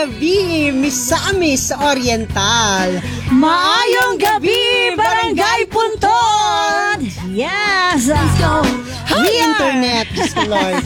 Dakbayan sa Cagayan. Maayong gabi, Misamis Oriental. Maayong gabi, Barangay Puntod. Yes. Hi, We are- Internet, Diyos ko, Lord.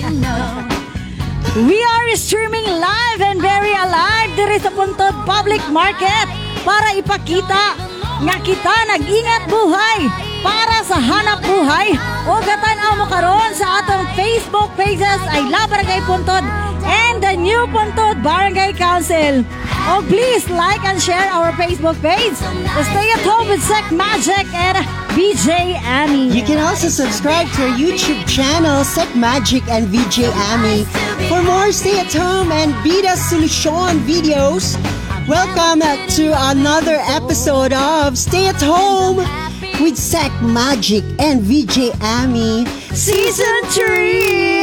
We are streaming live and very alive diri sa Puntod Public Market para ipakita nga kita nag-ingat buhay para sa hanap buhay o gatan mo karon sa atong Facebook pages ay La Barangay Puntod and the New Puntod Barangay Council. Oh, please like and share our Facebook page. Stay at home with Sec Magic and VJ Annie. You can also subscribe to our YouTube channel, Sec Magic and VJ Ami. For more stay at home and Bida Solution videos, welcome to another episode of Stay at Home with Sec Magic and VJ Ami. Season 3!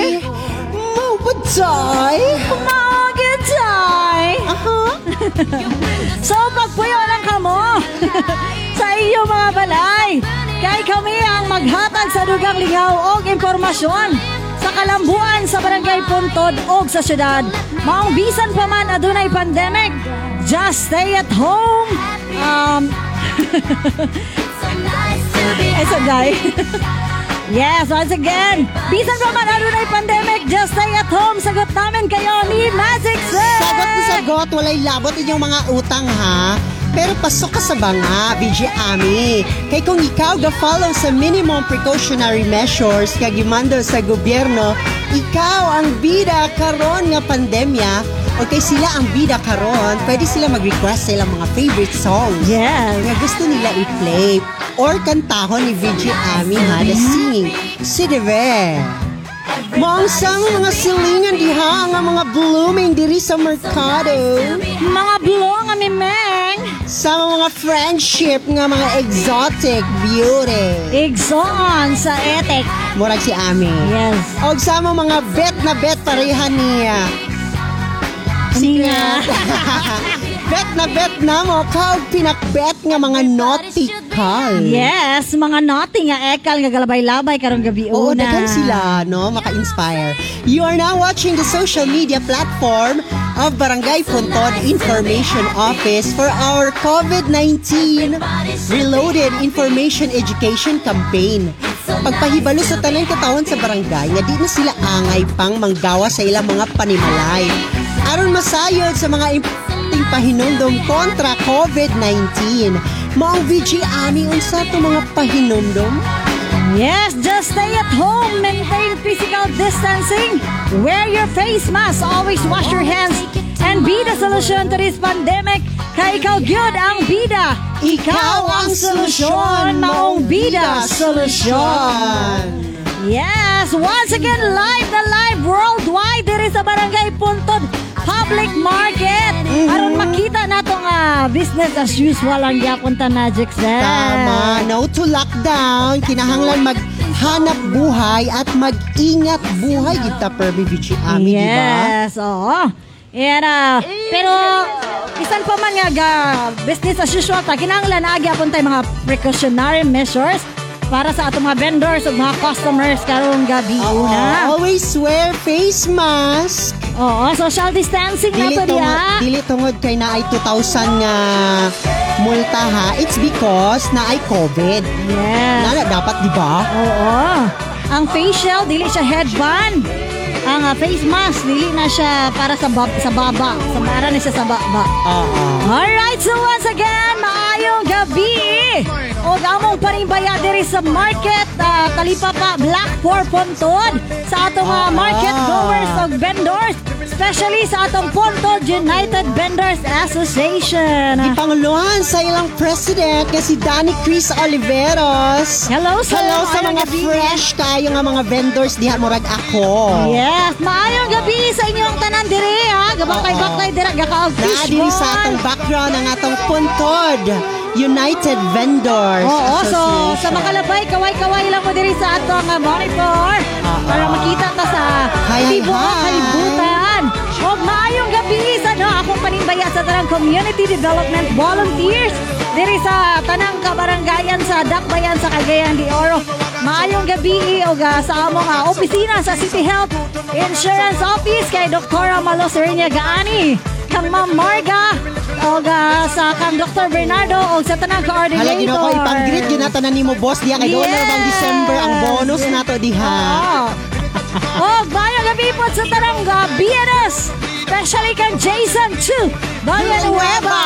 Mabatay! Mga tay! Aha! So pagpuyo lang kamo sa iyo mga balay. Kay kami ang maghatag sa dugang lingaw og impormasyon sa kalambuan sa barangay Puntod og sa syudad. Maong bisan pa man adunay pandemic, just stay at home. Um, ay sagay. Yes, once again, bisan pa man adunay pandemic, just stay at home. Sagot namin kayo ni Magic Sir. Sagot na sagot, walay labot inyong mga utang ha. Pero pasok ka sa banga, BJ Ami. Kay kung ikaw ga-follow sa minimum precautionary measures kag gimando sa gobyerno, ikaw ang bida karon nga pandemya o kay sila ang bida karon, pwede sila mag-request sa ilang mga favorite songs Yes. nga gusto nila i-play or kantahon ni VJ Ami ha, the singing si Deve. Mong sang mga silingan diha nga mga blooming diri sa merkado. Mga blong ami meng. Sa mga friendship nga mga exotic beauty. Igsoon sa etek. Murag si Ami. Yes. Og sa mga bet na bet pareha niya. Niya. bet na bet na mo, kaog pinakbet nga mga nautical. Yes, mga naughty nga ekal nga galabay-labay karong gabi Oo, una. daghan sila, no? Maka-inspire. You are now watching the social media platform of Barangay Puntod Information Office for our COVID-19 Reloaded Information Education Campaign. Pagpahibalo sa tanang katawan sa barangay nga di na sila angay pang manggawa sa ilang mga panimalay. Aron masayod sa mga importanteng pahinumdom kontra COVID-19. Maong VG Ami, unsa to mga pahinumdom? Yes, just stay at home, maintain physical distancing, wear your face mask, always wash your hands, and be the solution to this pandemic. Kay ikaw gyud ang bida. Ikaw ang solusyon, maong bida solusyon. Yes, once again, live na live worldwide diri sa Barangay Puntod Public Market. Aron makita nato nga business as usual ang gyapon ta Magic Set. Tama. No to lockdown. Kinahanglan maghanap buhay at mag-ingat buhay. Kita per BBG Ami, di ba? Yes, oo. And, ah, pero isan pa man nga ga, business as usual ta kinahanglan agi apon tay mga precautionary measures para sa atong mga vendors ug mga customers karong gabi Oo, una. always wear face mask. Oo, social distancing na Dili to tungod, diha. dili tungod kay na ay 2,000 nga multa ha. It's because na ay COVID. Yes. Nana dapat, di ba? Oo. Ang facial dili siya headband. Ang ah, face mask dili na siya para sa bab sa baba. Sa para na siya sa baba. Oo. Alright, so once again, maayong gabi! O among panimbaya diri sa market, uh, talipapa Black for Pontod sa atong Ah. market goers o vendors, especially sa atong Pontod United Vendors Association. Ipanguluhan sa ilang president nga si Danny Chris Oliveros. Hello, sir. Hello sa mga gabi. fresh kayo nga mga vendors diha murag ako. Yes, maayong gabi sa inyong tanan diri ha. Gabakay-bakay diri gakaog Naa diri sa atong background ang atong puntod United Vendors Oo, so Association. sa makalabay, kaway-kaway lang mo diri sa atong uh, monitor para makita ta sa Hi, hi, tibuok hi. kalibutan. O maayong gabi sa no, akong panimbaya sa tanang community development volunteers diri sa tanang kabarangayan sa Dakbayan sa Cagayan de Oro. Maayong gabi o ga sa among nga opisina sa City Health Insurance Office kay Dr. Malo Serenia Gaani. Kang Ma'am Marga o ga sa kang Dr. Bernardo o sa tanang coordinator. Hala, gino ko ipang-greet ginatanan ni mo, boss. Diya kay doon na Yes. December ang bonus nato diha. Oh, bayang gabi po sa Taranga, BNS. Especially kang Jason Chu. Villanueva. Nueva.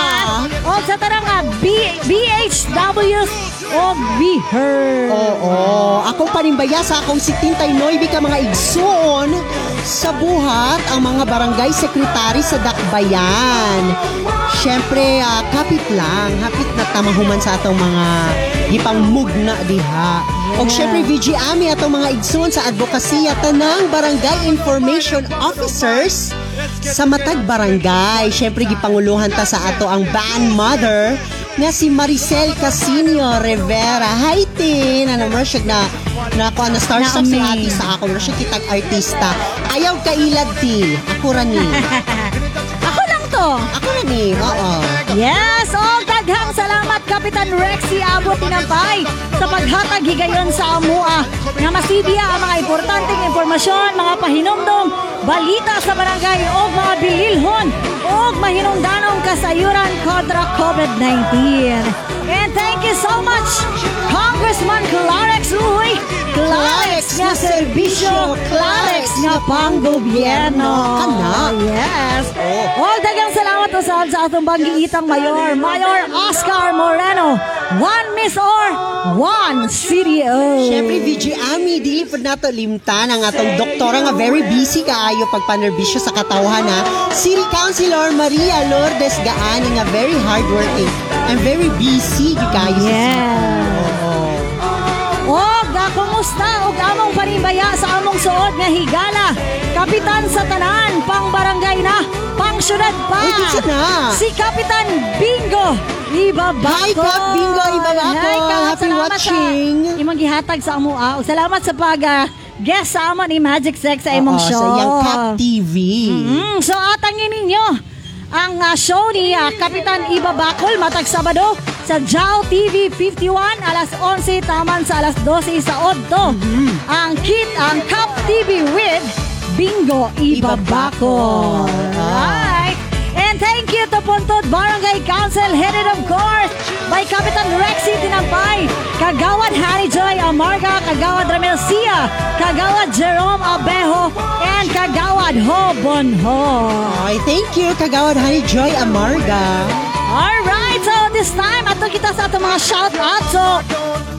O sa Taranga, B BHW o Be Heard. Oo. Akong panimbaya sa akong 79 ka mga igsoon sa buhat ang mga barangay secretary sa Dakbayan. Siyempre, ah, kapit lang. Hapit na tamahuman sa atong mga gipang mugna diha. O siyempre, VG Ami atong mga igsoon sa advokasya tanang barangay information officers sa Matag Barangay. Siyempre, gipanguluhan ta sa ato ang band mother nga si Maricel Casinio Rivera. Hi, Tin! Ano mo siya na na ako na starstruck si Naami. ate sa ako. Ano siya kitag artista. Ayaw ka ilad, Ti. Ako ra ni. Ako lang to. Ako ra ni. Oo. Yes, oh, daghang salamat Kapitan Rexy Abot Tinampay sa paghatag higayon sa amua nga masibya ang mga importanteng impormasyon, mga pahinumdom, balita sa barangay o mga bililhon o mahinungdanong kasayuran kontra COVID-19. And thank you so much, Congressman Clarex Uy, Clarex nga serbisyo, Clarex nga panggobyerno. Kana. Yes. Oh. Og dagang salamat to sa sa atong banggiitang mayor, Mayor Oscar Moreno. One miss or one CDO. Siyempre, VG Ami, dili po nato limtan ang atong doktora nga very busy kaayo pagpanerbisyo sa katawhan ha. City Councilor Maria Lourdes Gaani nga very hardworking and very busy kayo sa. Panimbaya sa among suod nga higala. Kapitan sa tanan, pang barangay na, pang syudad pa. Uy, na? Si Kapitan Bingo Ibabako. Hi, Kap Bingo Ibabako. Hi, Kap. Happy Salamat watching. Sa imong gihatag sa amo. ah. Salamat sa pag ah, guest sa amon ni Magic Sex sa imong show. Sa iyang Cap TV. Mm, so atangin ninyo ang ah, show ni ah, Kapitan Iba Bacol matag Sabado sa Jao TV 51 alas 11 taman sa alas 12 sa Odto. Mm-hmm. Ang kit ang Cap TV with Bingo Iba Iba Bacol. Bacol. And thank you to Puntod Barangay Council headed of course by Kapitan Rexy Tinampay, Kagawad Harry Joy Amarga, Kagawad Ramel Sia, Kagawad Jerome Abejo, and Kagawad Ho Bonho. Ay, thank you, Kagawad Honey Joy Amarga. Alright, so this time, ato kita sa atong mga shout out. So,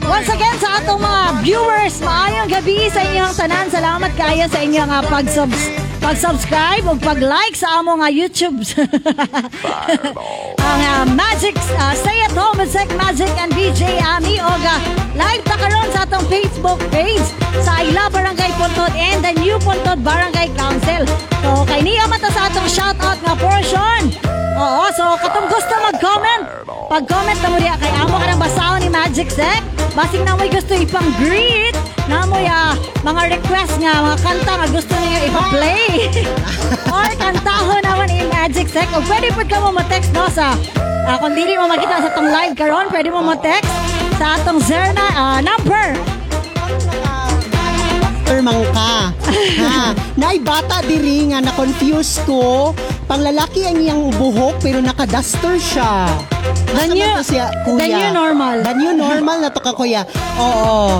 once again sa atong mga viewers, maayong gabi sa inyong tanan. Salamat kaya sa inyong uh, pag-subs pag-subscribe o pag-like sa among uh, YouTube. Ang uh, Magic, uh, Stay at Home with Sec Magic and BJ Ami o uh, live ta karon sa atong Facebook page sa I Love Barangay Puntod and the New Puntod Barangay Council. So, kay niya mata sa atong shout out nga portion. Oo, so katong gusto mag-comment, pag-comment na mo diya kay amo ka ng basaon ni Magic Sec. Basig na mo'y gusto ipang greet, na mo'y ah, mga request nga, mga kanta nga gusto niyo ipa-play. Or kantahon naman ni Magic Sec. O pwede po ka mo ma-text no sa, ah, kung dili mo makita sa tong live karon, pwede mo ma-text sa atong Zerna ah, number Termang ka. ha? Nay bata diri nga na-confuse ko. Panglalaki ang iyang buhok pero naka-duster siya. The Asa new- man to siya, kuya? the new normal. The new normal na to ka, kuya. Oo.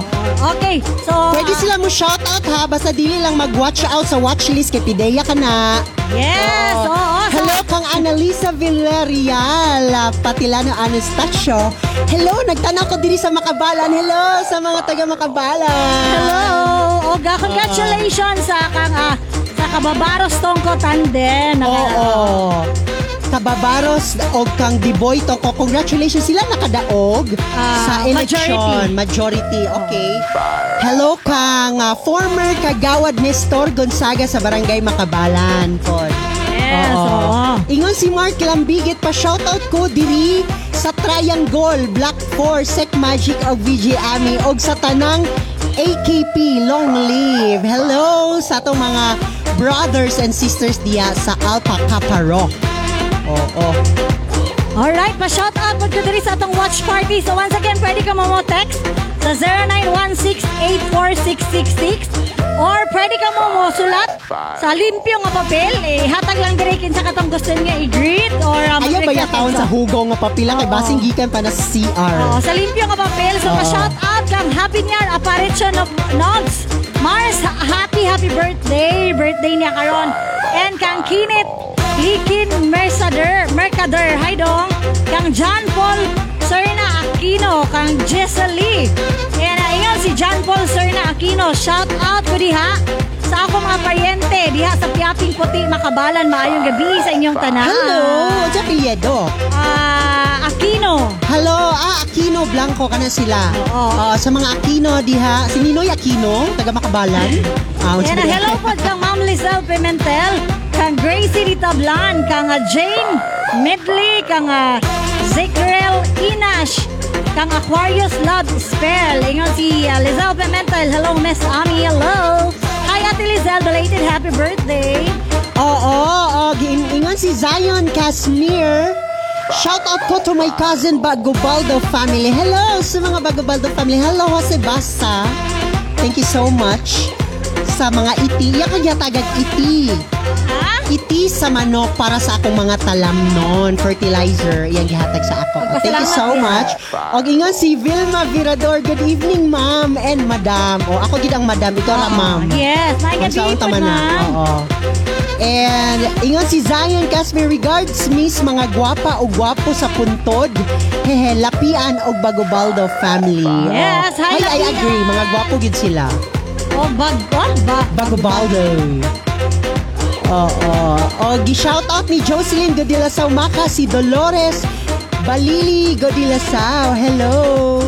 Okay, so... Pwede ah, sila mo shout out ha. Basta dili lang mag-watch out sa watchlist kay Pideya ka na. Yes, oo. so- Hello kang Annalisa Villarreal, ah, Patilano Anastasio. Hello, nagtanaw ko diri sa Makabalan. Hello sa mga taga Makabalan. Hello! Oga, congratulations sa kang ah, sa kababaros tongko tanden. Oo. Kababaros o kang Diboy to ko. Congratulations sila nakadaog Ah, sa election. Majority. Okay. Hello kang ah, former kagawad Nestor Gonzaga sa Barangay Makabalan. Pod. Yes, oo. Ingon si Mark Lambigit pa shoutout ko diri sa Triangle, Black 4, Sec Magic og VG Ami og sa tanang AKP Long Live. Hello sa atong mga brothers and sisters diya sa Alpaca Parok. Oo. Alright, pa-shout out po diri sa atong watch party. So once again, pwede ka mo text sa sa 0916-84666 or pwede ka mo mo sulat sa limpyo nga papel. Eh, hatag lang direkin sa katong gusto niya i-greet or um, Ayaw ba ka. sa hugong nga papila kay Oo. basing gikan pa na sa CR. Oo, sa limpyo nga papel. So, Oo. pa-shout out kang Happy New Year apparition of Nogs. Mars, ha- happy, happy birthday. Birthday niya karon. And kang Kinit, Likin Mercader, Mercader. Hi dong. Kang John Paul Serna Aquino, kang Jessa Lee. And si John Paul Serna Aquino. Shout out ko diha sa ako mga paryente diha sa Piaping Puti, Makabalan. Maayong gabi sa inyong tanan. Hello, sa pilyedo. Ah, Aquino. Hello, ah, Aquino Blanco ka na sila. Oo. Ah, sa mga Aquino diha, si Ninoy Aquino, taga Makabalan. Ah, Yan, sige. hello po kang Ma'am Lizelle Pimentel, kang Gracie Ritablan, kang ah, Jane Medley, kang uh, Zikrel Inash, kang Aquarius Love Spell. Ingon si uh, Lizelle Pimentel. Hello, Miss Ami. Hello. Hi, Ate Lizelle. Belated happy birthday. Oo, oh, giingon si Zion Casimir. Shout out ko to my cousin Bagobaldo family. Hello sa mga Bagobaldo family. Hello Jose Basta. Thank you so much sa mga iti. Iya kanya tagag iti. Ha? Iti sa manok para sa akong mga talam noon. Fertilizer. Yan gihatag sa ako. Magpasalamat Thank you so yan. much. O ingon si Vilma Virador. Good evening, ma'am and madam. O ako gid ang madam. Ikaw ra, Oo, ma'am. Yes, naingat saan po ma'am. Oo. And ingon si Zion Casme regards miss mga gwapa o gwapo sa puntod. Hehe, Lapian o Bagobaldo family. Yes, Oo. hi, Ay, I agree. Mga gwapo gid sila. Oh, bag, what? Ba? Bagobaldo. Oo. O, gi-shout out ni Jocelyn Godilasaw Maka, si Dolores Balili Godilasaw. Hello.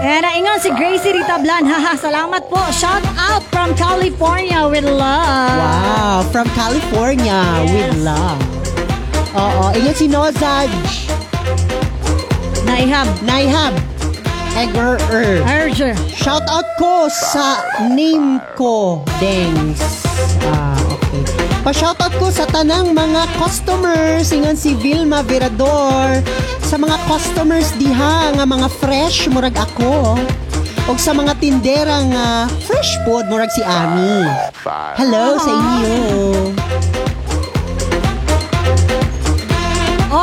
And uh, ingon si Gracie Ritablan. Haha, salamat po. Shout out from California with love. Wow, from California with love. Oo, ingon si Nozaj. Naihab. Naihab. Egger er. Urge. Shout out ko sa name ko, Dengs. Ah, okay. Pa-shout out ko sa tanang mga customers, ingon si Vilma Virador. Sa mga customers diha nga mga fresh murag ako. O sa mga tindera nga fresh food murag si Ami. Hello sa inyo.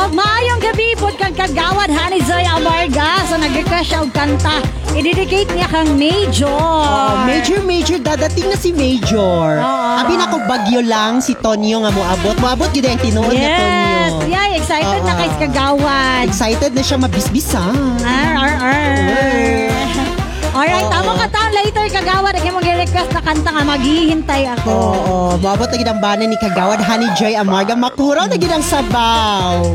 Og maayong gabi po kang kagawad Honey Zoy Amarga sa nag-request siya og kanta. I-dedicate niya kang Major. Oh, major, major, dadating na si Major. Oo. Abi na ko bagyo lang si Tonyo nga moabot. Moabot gid ang tinuod na Tonyo. Yes. Yeah, excited na Oo. kay kagawad. Excited na siya mabisbisa. Ar, ar, ar. Alright, Oo. tama ka taon later kagawad. Ang imong request na kanta nga maghihintay ako. Oo, moabot na gid ang bana ni Kagawad Honey Joy Amarga. Makuraw na gid ang sabaw.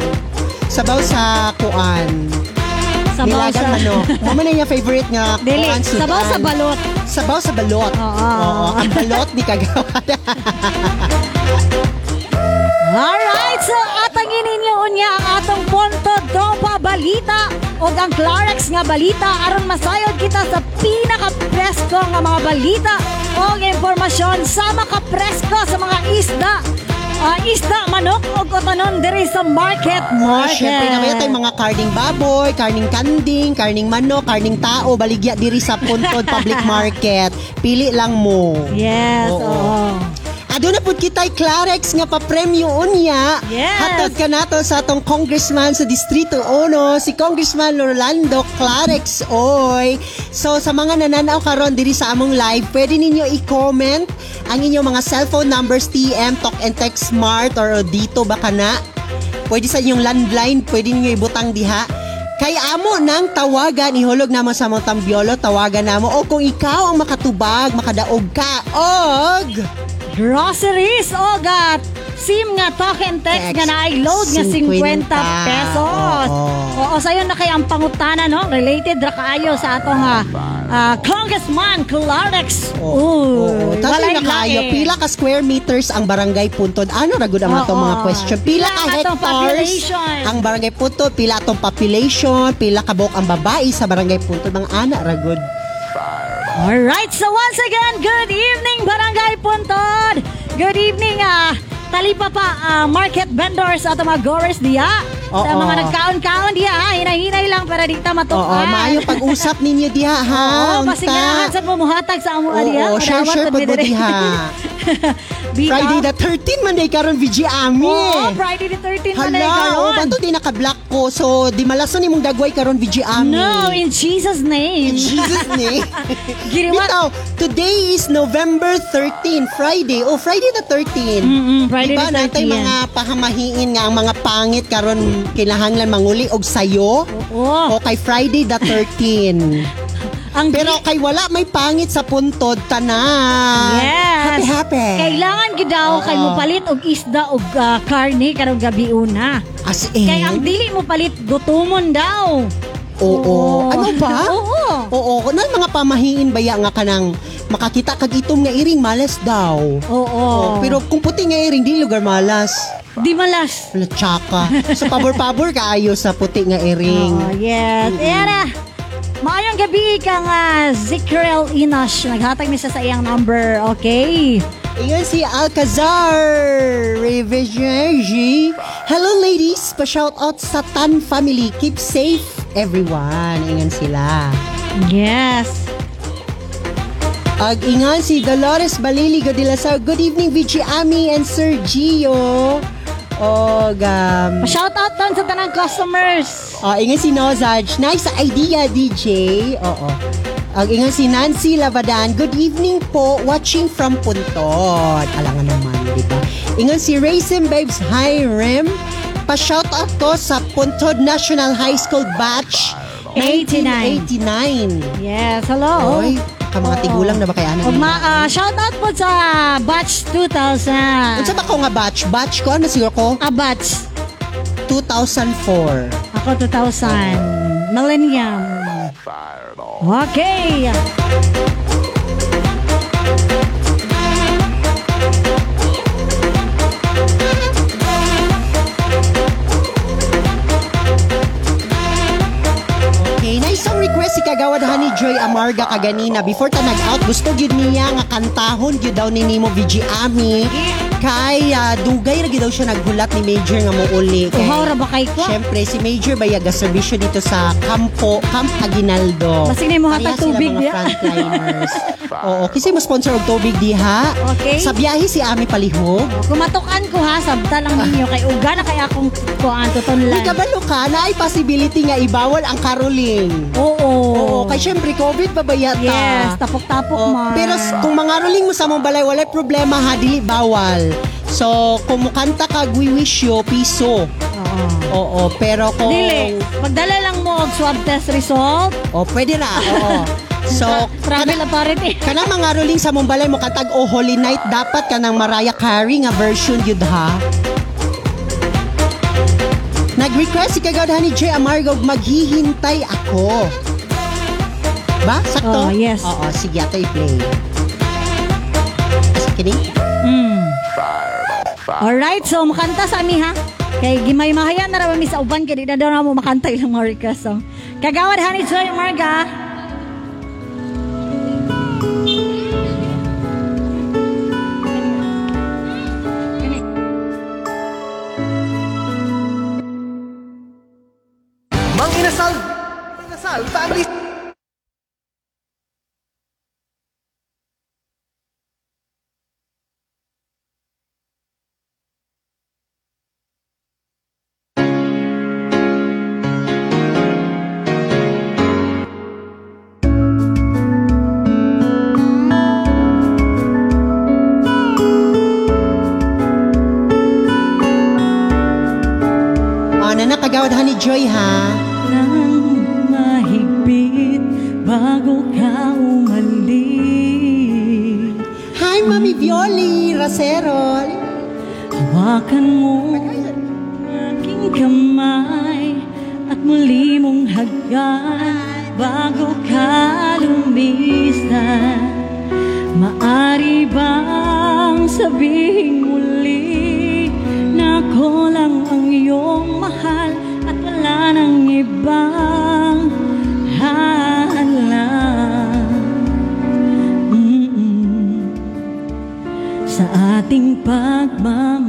Sabaw sa kuan. Sabaw Nilagang sa... manok. Mo man na niya favorite nga Dili, kuan, sudan. sabaw sa balot. Sabaw sa balot. Oo. ang balot ni Kagawad. Alright, so atangin ninyo unya ang atong punto Dopa Balita o ang Clarex nga balita aron masayod kita sa pinaka-presko nga mga balita o impormasyon sa makapresko sa mga isda. Ah, isda, manok o kotonon diri sa market. Oh, Market. syempre naman tayong mga karning baboy, karning kanding, karning manok, karning tao, baligya diri sa Puntod Public Market. Pili lang mo. Yes, Oo. oo. Ado na pud kitay Clarex nga pa-premyo unya. Yes. Hatod ka nato sa atong congressman sa Distrito 1, si Congressman Orlando Clarex oy. So sa mga nananaw karon diri sa among live, pwede ninyo i-comment ang inyong mga cellphone numbers TM Talk and Text Smart or dito ba kana? Pwede sa inyong landline, pwede ninyo ibutang diha. Kay amo nang tawagan, ihulog namo sa mga tambiolo, tawagan namo. O kung ikaw ang makatubag, makadaog ka, og... Groceries o gat SIM nga talk and text Text. nga na-load nga 50 50 pesos. Oo. Oo, sayo na kay ang pangutana no related ra kaayo sa atong ah, ah, Congressman Clarex. Oo. Tapos walay na kayo, lain. pila ka square meters ang barangay Puntod? Ano ragod ang atong Oo. mga question? Pila ka hectares population? ang barangay Puntod? Pila atong population? Pila ka buok ang babae sa barangay Puntod? Mga ana ragod. Alright, so once again, good evening Barangay Puntod. Good evening ah talipa pa ah, market vendors at mga growers diya. Sa Oo. mga nagkaon-kaon diya, ha? hinay-hinay lang para di ta Oo, matukan. maayo pag-usap ninyo diha ha. Oo, Unta? pasingahan sa pumuhatag sa amo Oo, diya. share share pud mo diha. Friday the 13 man day karon VG Ami. Oo, Friday the 13 man ay Hala, karon. oh, banto di naka-black ko. So, di malason imong dagway karon VG Ami. No, in Jesus' name. In Jesus name. Giriwa. Bitaw, today is November 13, Friday. Oh, Friday the 13. Mm-mm, Friday diba, the 13. natay mga pahamahiin nga ang mga pangit karon kinahanglan manguli og sayo. Oo. O kay Friday the 13. Ang Pero kay wala may pangit sa puntod tanan. Yes. Happy happy. Kailangan gid daw kay Oo. mo palit og isda og ah, karne karong gabi una. As in. Kay ang dili mo palit gutumon daw. Oo. Ano ba? Oo. Oo, nan mga pamahiin baya nga kanang makakita kag itom nga iring malas daw. Oo. Oh, pero kung puti nga iring di lugar malas. di malas. Wala tsaka. So pabor-pabor kaayo sa puti nga iring. Oh, yes. Ayan na. Maayong gabi kang uh, Zikrel Inash. Naghatag mi siya sa iyang number. Okay. Iyon si Alcazar Revisionji. Hello ladies, pa-shout out sa Tan family. Keep safe everyone. Ingan sila. Yes. Ag ingan si Dolores Balili Godilasar. Good evening VG Ami and Sir Gio. Og um, Pa-shout out doon sa tanang customers. Oh, ingan si Nozaj. Nice idea, DJ. Oo. Ang ingan si Nancy Lavadan. Good evening po. Watching from Puntod. Alangan naman, di ba? Ingan si Racing Babes Hi Rem. Pa-shout out ko sa Puntod National High School Batch 89. 1989. Yes, hello. Oy, ka mga tigulang na ba kaya ano? Ug ma ah, shout out po sa batch 2000. Unsa ba ko nga batch? Batch ko? Ano siguro ko? A batch. 2004. Ako 2000. Millennium. Okay. Okay, si Kagawad Honey Joy Amarga kaganina. Before ta nag-out, gusto gyud niya nga kantahon gyud daw ni Nimo VG Ami. Kay ah, dugay ra gyud daw siya naghulat ni Major nga mouli. Kay, Uhaw ra ba kay ko? Siyempre, si Major Bayaga serbisyo dito sa Campo, Camp Aguinaldo. Basig na mo hatag tubig frontliners. Oo, kasi mo sponsor og tubig diha. Okay. Sa biyahe si Ami palihog. Kumatukan ko ha, sabta lang ninyo kay uga na kay akong kuan Di tutunlan. kabalo ka na ay possibility nga ibawal ang caroling. Oo. Oo, kay syempre COVID pa ba yata? Yes, tapok-tapok Oh, man. pero s- kung mga ruling mo sa mong balay, wala problema ha, dili bawal. So, kung mukanta ka, we wish you, piso. Oo. Oo, pero kung... Dili, magdala lang mo og swab test result. Oh, pwede ra, oo. So, Travel kana, authority. kana mga ruling sa mong balay mo katag o Holy Night, dapat ka ng Mariah Carey nga version yun ha. Nag-request si Kagawad ni J. Amargo, maghihintay ako. Ba? Sakto? Oh, yes. Oo, sige, ato i-play. Kasi kining? Mm. Alright, so makanta sa ami ha. Kay gimay mahaya na raw mi sa uban kay di na daw na mo makanta ilang mga request song. Kagawad Honey Joy Marga. Kagawad ni Joy ha. Nang mahigpit bago ka umalis. Hi, Mami Violi Racero. Hawakan mo aking kamay at muli mong hagkan bago ka lumisan. Maari bang sabihin muli na ako lang ang iyong halang? Mm-mm. sa ating pagmamahalan.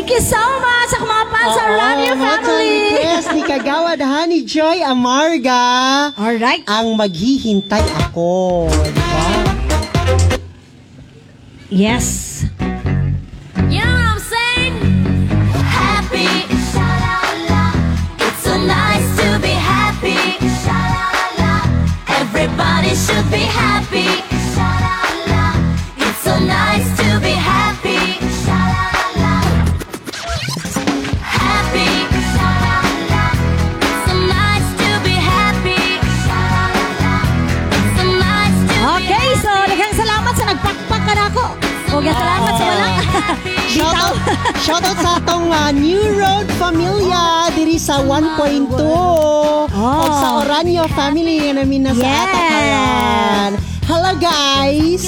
Thank you so much sa mga fans sa Radio Family! request ni Kagawad Honey Joy Amarga. Alright. Ang maghihintay ako. Diba? Yes. Oranyo family nga namin na sa Yes. Atakaran. Hello guys!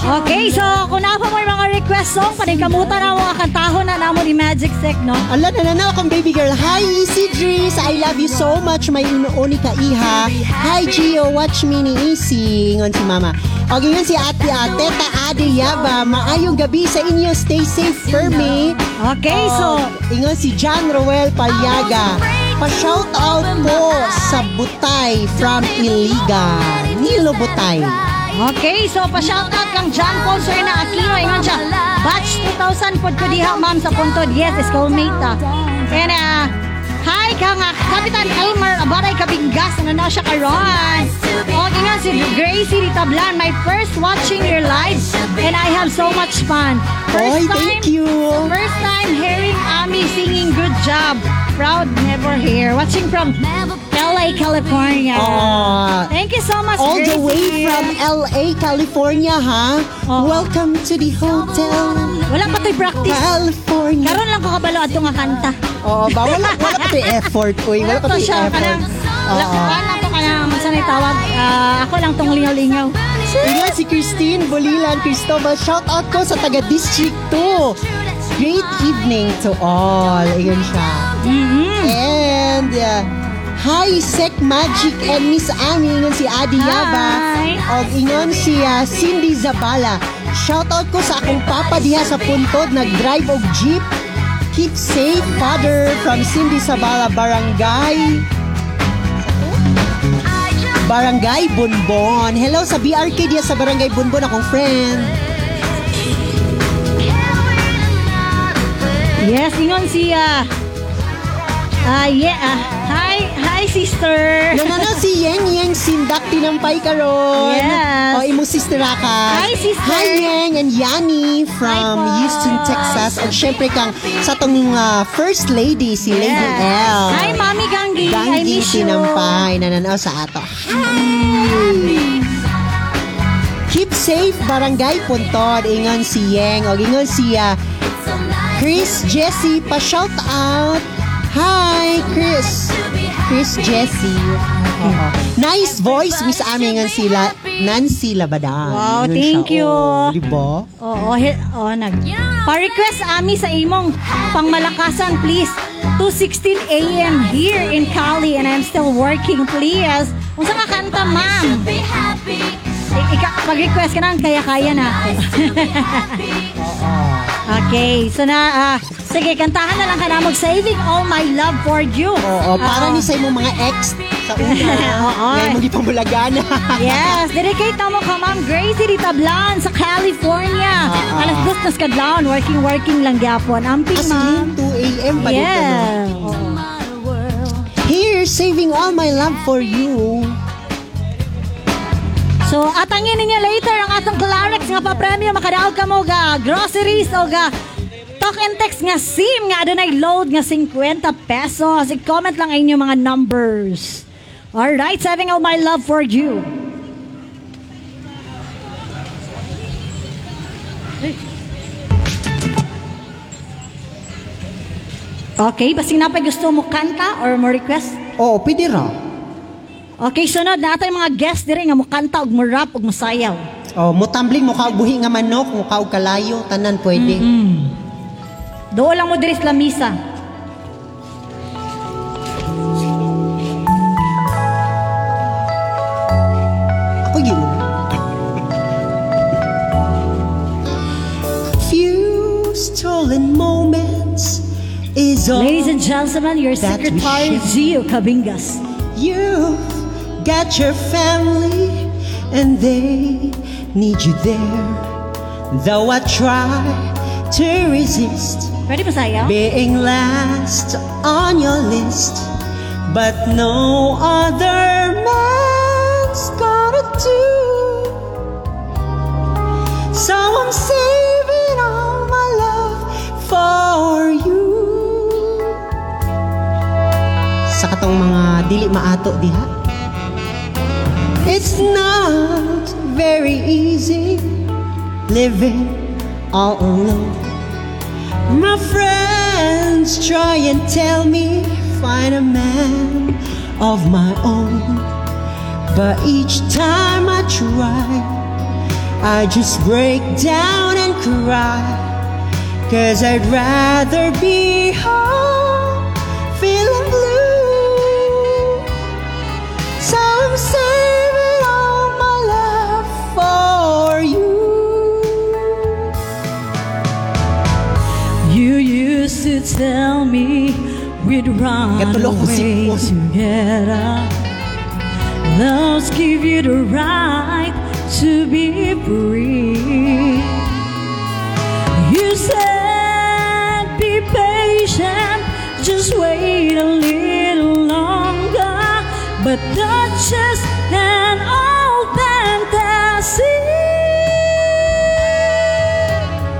Okay, so kung na pa mo mga request song, panikamutan na mga kantahon na namo ni Magic Stick, no? Ala na na akong baby girl. Hi, Easy Dries. I love you so much. May inuuni ka iha. Hi, Gio. Watch me ni Easy. Ngon si mama. O ganyan si ate, ah, teta Ade Yaba. Maayong gabi sa inyo. Stay safe for me. Okay, so Ingon si John Roel Palyaga. Pa-shout out po sa Butay from Iliga. Nilo Butay. Okay, so pa-shoutout kang John Paul Sir na Aquino. Ingon siya, batch 2000 pod ko diha, ma'am, sa puntod. Yes, schoolmate ta. And uh, hi kang uh, Kapitan Elmer Abaray Kabinggas. Ano na siya karon? O, ingon si Gracie Ritablan, my first watching your live. And I have so much fun. Oy, thank you. First time hearing Ami singing good job. Proud never here. Watching from LA, California. Aw. Thank you so much, All the way Gracie. from LA, California, ha? Oo. Welcome to the hotel, Wala pa to'y practice. California. Karon lang ko kabalo ato nga kanta. Oo, ba? Wala, wala pa tayo effort, uy. Wala pa tayo siya effort. kanang wala Oo. ko na masanay tawag. Ah, ako lang tong lingaw-lingaw. Si Christine Bolilan Cristobal. Shout out ko sa taga District 2. Great evening to all. Ayun siya. And uh, hi Sec Magic and Miss Ami ingon si Adi Yaba. Hi. Og ingon si uh, Cindy Zabala. Shout out ko sa akong papa diha sa puntod nag-drive og jeep. Keep safe, Father, from Cindy Zabala Barangay. Barangay Bonbon. Hello sa BRK diya sa Barangay Bonbon akong friend. Yes, ingon siya. Ah, yeah. ah, hi, hi sister. Yan na si Yeng Yeng Sindak tinampay karon. Yes. O imong sister ka. Hi, sister. Hi Yeng and Yani from Hi. Houston, Texas. At syempre kang sa tong uh, first lady si Lady Yes. L. Hi, Mami Gangi. I Gangi miss tinampay nananaw sa ato. Keep safe Barangay Puntod ingon si Yeng o ingon siya Chris Jesse pa shout out. Hi Chris. Chris Jesse. Oo. Nice voice Miss Ami ngan sila Nancy Labadan. Wow, thank siya, you. oh, di ba? Oo, he, oh, nag. Pa-request ami sa imong pangmalakasan, please. 2.16 a.m. here in Cali and I'm still working, please. Unsa ka kanta, ma'am? I- ika- pag-request ka na, kaya-kaya na. okay, so na, ah, sige, kantahan na lang ka na mag-saving all my love for you. Oo, para Oo. ni sa imong mga ex sa una. Oo. Ngayon mo di pambulagana. Yes, dedicate na mo ka Ma'am Gracie di Tablan sa California. Ah, ah. Alas dos na kadlaon, working working lang gyapon. Amping ma'am. in, 2 a.m. pa dito. no? Yeah. oo. Here, saving all my love for you. So, atangin ninyo later ang atong Clarex nga pa-premyo makadaog ka mo ga groceries o ga talk and text nga SIM nga adunay load nga 50 pesos. I-comment lang ang inyong mga numbers. Alright, saving all my love for you. Okay, basing na pa gusto mo kanta or mo request? Oo, pwede ra. Okay, sunod na yung mga guest dire nga mo kanta og mo rap og mo sayaw. Oh, mo tumbling mo kaog buhi nga manok, mo kaog kalayo, tanan pwede. Doon lang mo diri sa lamisa. Ako yun. Few stolen moments is all Ladies and gentlemen, your That we secretary share. Gio Cabingas. you got your family and they need you there. Though I try to resist sayaw? being last on your list, but no other man's gonna do. So I'm saving all my love for you. Sa katong mga dili maato diha. It's not very easy living all alone. My friends try and tell me find a man of my own. But each time I try, I just break down and cry. Cause I'd rather be home feeling blue. So I'm to tell me we'd run Katulog ko si away together. Loves give you the right to be free. You said be patient, just wait a little longer. But that's just an old fantasy.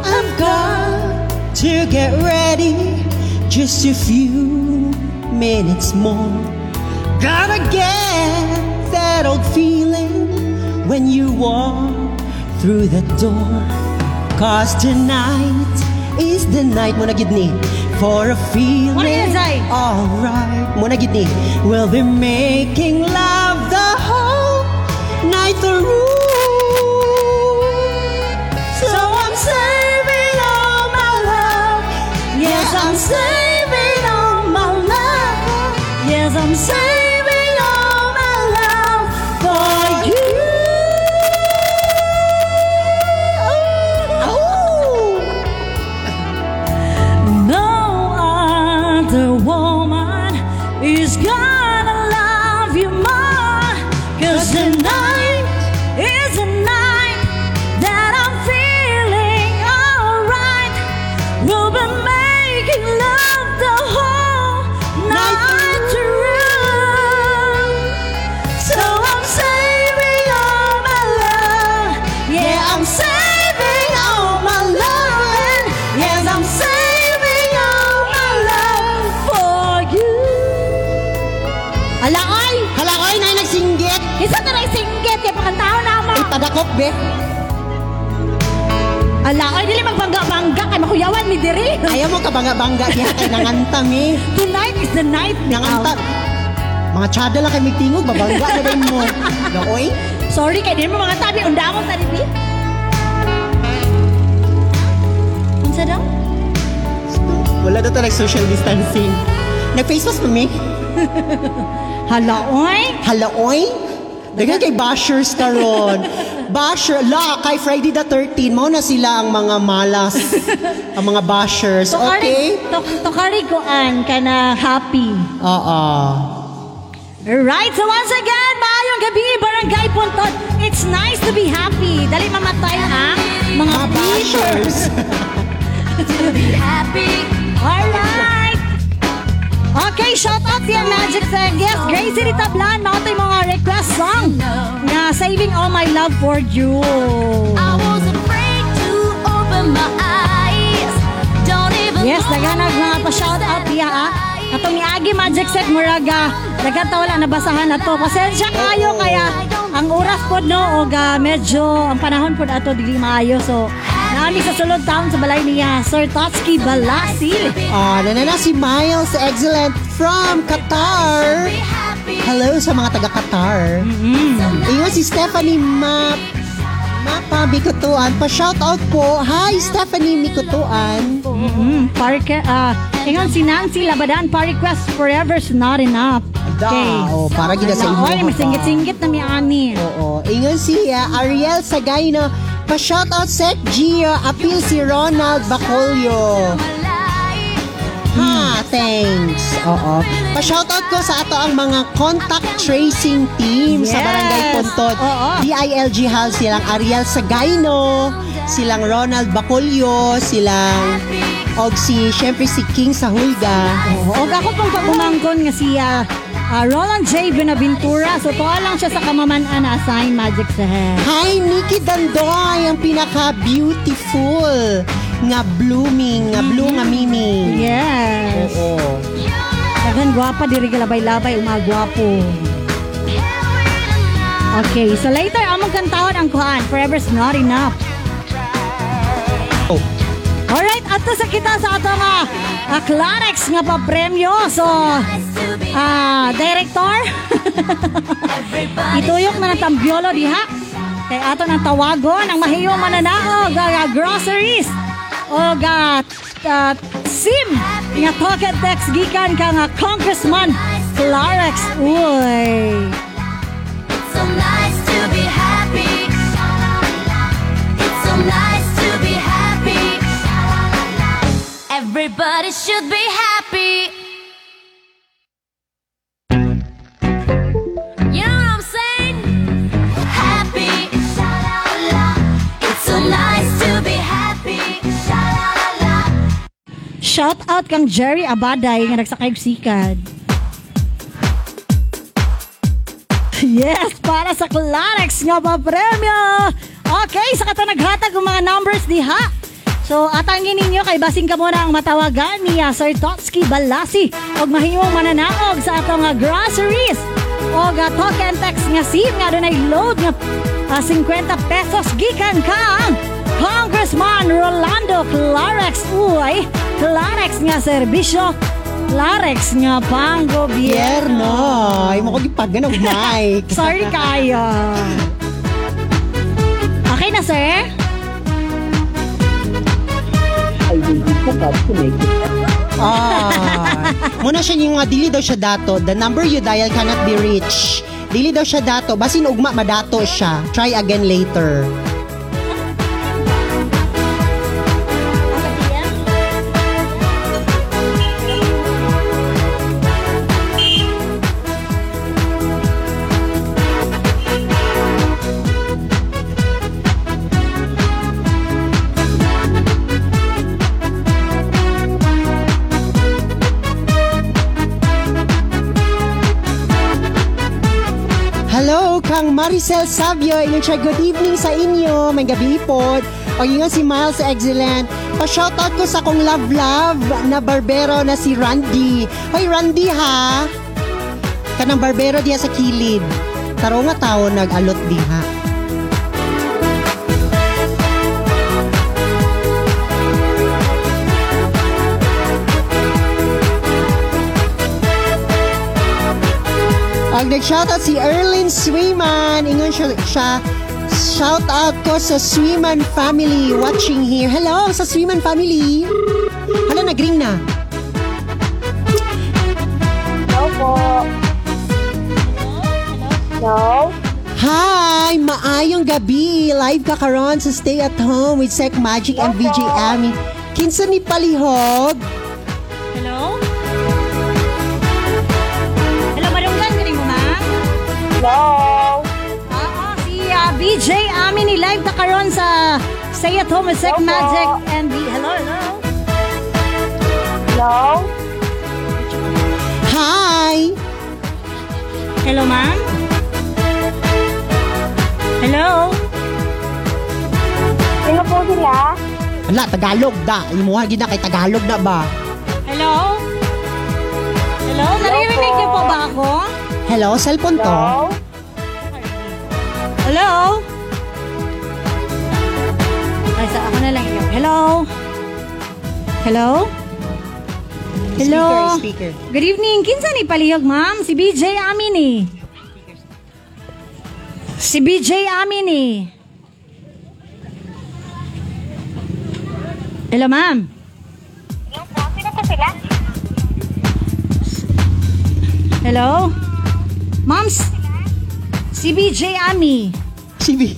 I've got to get ready just a few minutes more. Gotta get that old feeling when you walk through the door. Cause tonight is the night muna gid ni for a feeling. Muna yun, Zay. Alright, muna gid. We'll be making love I'm sorry. Padakop, be. Ala ay dili magbangga-bangga kay makuyawan mi diri. Ayaw mo ka bangga-bangga diha kay nangantam eh. Tonight is the night now. Nangantam. Mga tsada lang kay may tingog, babangga na ba mo? Na, oy? Sorry kay di mo mga tabi undamon ta dili. Unsa daw? Wala daw talaga social distancing. Nag-face mask pa mi? Hala oy. Hala, oy? Dagan kay bashers karon. Basher, la, kay Friday the 13, mo na sila ang mga malas. ang mga bashers, okay? To, to kari ko an kana happy. Oo. Alright, so once again, maayong gabi, Barangay Puntot. It's nice to be happy. Dali mamatay ha, mga Mga bashers. To be happy. Alright! Okay, shout out siya Magic sa guest Gracie Ritablan, mao tay mga request song nga Saving All My Love For You. I was afraid to open my eyes. Don't even Yes, naganag mga pa-shout out diya ah. Atong ni Agi Magic Set Muraga, dagan ta wala nabasahan ato. Pasensya kayo kaya ang oras pod no og medyo ang panahon pod ato dili maayo so naami sa sulod taon sa balay niya Sir Totsky Balasil. Ah, nanana si Miles Excellent from Qatar. Hello sa mga taga-Qatar. Ingon si Stephanie Map Mapa Mikutuan. Pa-shoutout po. Hi, Stephanie Mikutuan. Mm, parke, ah, ingon si Nancy Labadan, pa request forever's not enough. Okay. Oh, para gina sa inyo. Oy, may singgit-singgit na mi ani. Oo. Ingon si ah, Ariel Sagayno. Pa-shoutout Sec Gio. Appeal si Ronald Bacolio. Ha, thanks. Oo. Pa-shoutout ko sa ato ang mga contact tracing team sa Yes. Barangay Puntod. Oo. DILG Hall silang Ariel Sagayno, silang Ronald Bacolio, silang og si syempre si King sa Hulga. Oo, og ako pong pagumangkon nga siya ah, Roland J. Benaventura. So, tuwa lang siya sa kamaman-an na assign Magic sa head. Hi, Nikki Dandoy, ang pinaka-beautiful nga blooming, nga blue nga mimi. Yes. Oo. Daghan gwapa diri galabay-labay umagwapo. Okay, so later among kantahon ang kuhan, Forever's Not Enough. Alright, ato sa kita sa ato nga uh, Clarex nga pa premyo. So, ah, director, ituyok na ng tambyolo diha. Kay ato ng tawagon ang mahiyong mananaog ga groceries o ga ah, sim nga token text gikan ka nga Congressman Clarex. Uy. Everybody should be happy. You know what I'm saying? Happy. It's so nice to be happy. Shout out kang Jerry Abaday nga nagsakay sikad. Yes, para sa Clarex nga pa premyo. Okay, sa kata naghatag ng mga numbers diha. So, atangin ninyo kay basing ka muna ang matawagan niya Sir Totsky Balasi og mahimong mananaog sa atong nga groceries o ga talk and text nga SIM nga dunay load nga ah, 50 pesos gikan kang Congressman Rolando Clarex Uy, Clarex nga serbisyo, Clarex nga pang gobyerno. Yerno. Ay mo ko gipagan og mic. Sorry kayo. Okay na, sir? Ah. Muna siya yung nga dili daw siya dato. The number you dial cannot be reached. Dili daw siya dato. Basin ugma madato siya. Try again later. Kang Maricel Savio, siya, good evening sa inyo, may gabi po. O ingon si Miles Excellent. Pa-shoutout ko sa kong love-love na barbero na si Randy. Hoy Randy ha, kanang barbero diya sa kilid. Taro nga tao nag-alot diha. Ang nag-shoutout si Erlyn Swiman. Ingon siya, siya shoutout ko sa Swiman family watching here. Hello sa Swiman family. Hala, nag-ring na. Hello po. Hello? Hi! Maayong gabi! Live ka karon sa Stay at Home with Sec Magic and VJ Ami. Kinsa ni Palihog? Hello? Oo, si ah, BJ Ami ni live na karon sa Stay at Home Sec Hello. Magic and B. Hello, hello. Hello? Hi! Hello, ma'am? Hello? Sino po sila? Ala, Tagalog da. Imuha gina kay Tagalog na ba? Hello? Hello? Naririnig niyo po ba ako? Hello, cellphone to? Hello? Hello? Ay, sa ako na lang yun. Hello? Hello? Hello? Speaker, speaker. Good evening. Kinsa ni palihog, ma'am? Si BJ Amin ni. Si BJ Amin ni. Hello, ma'am. Hello po? Sino po sila? Hello? Ma'am, s- si BJ Ami. Si B.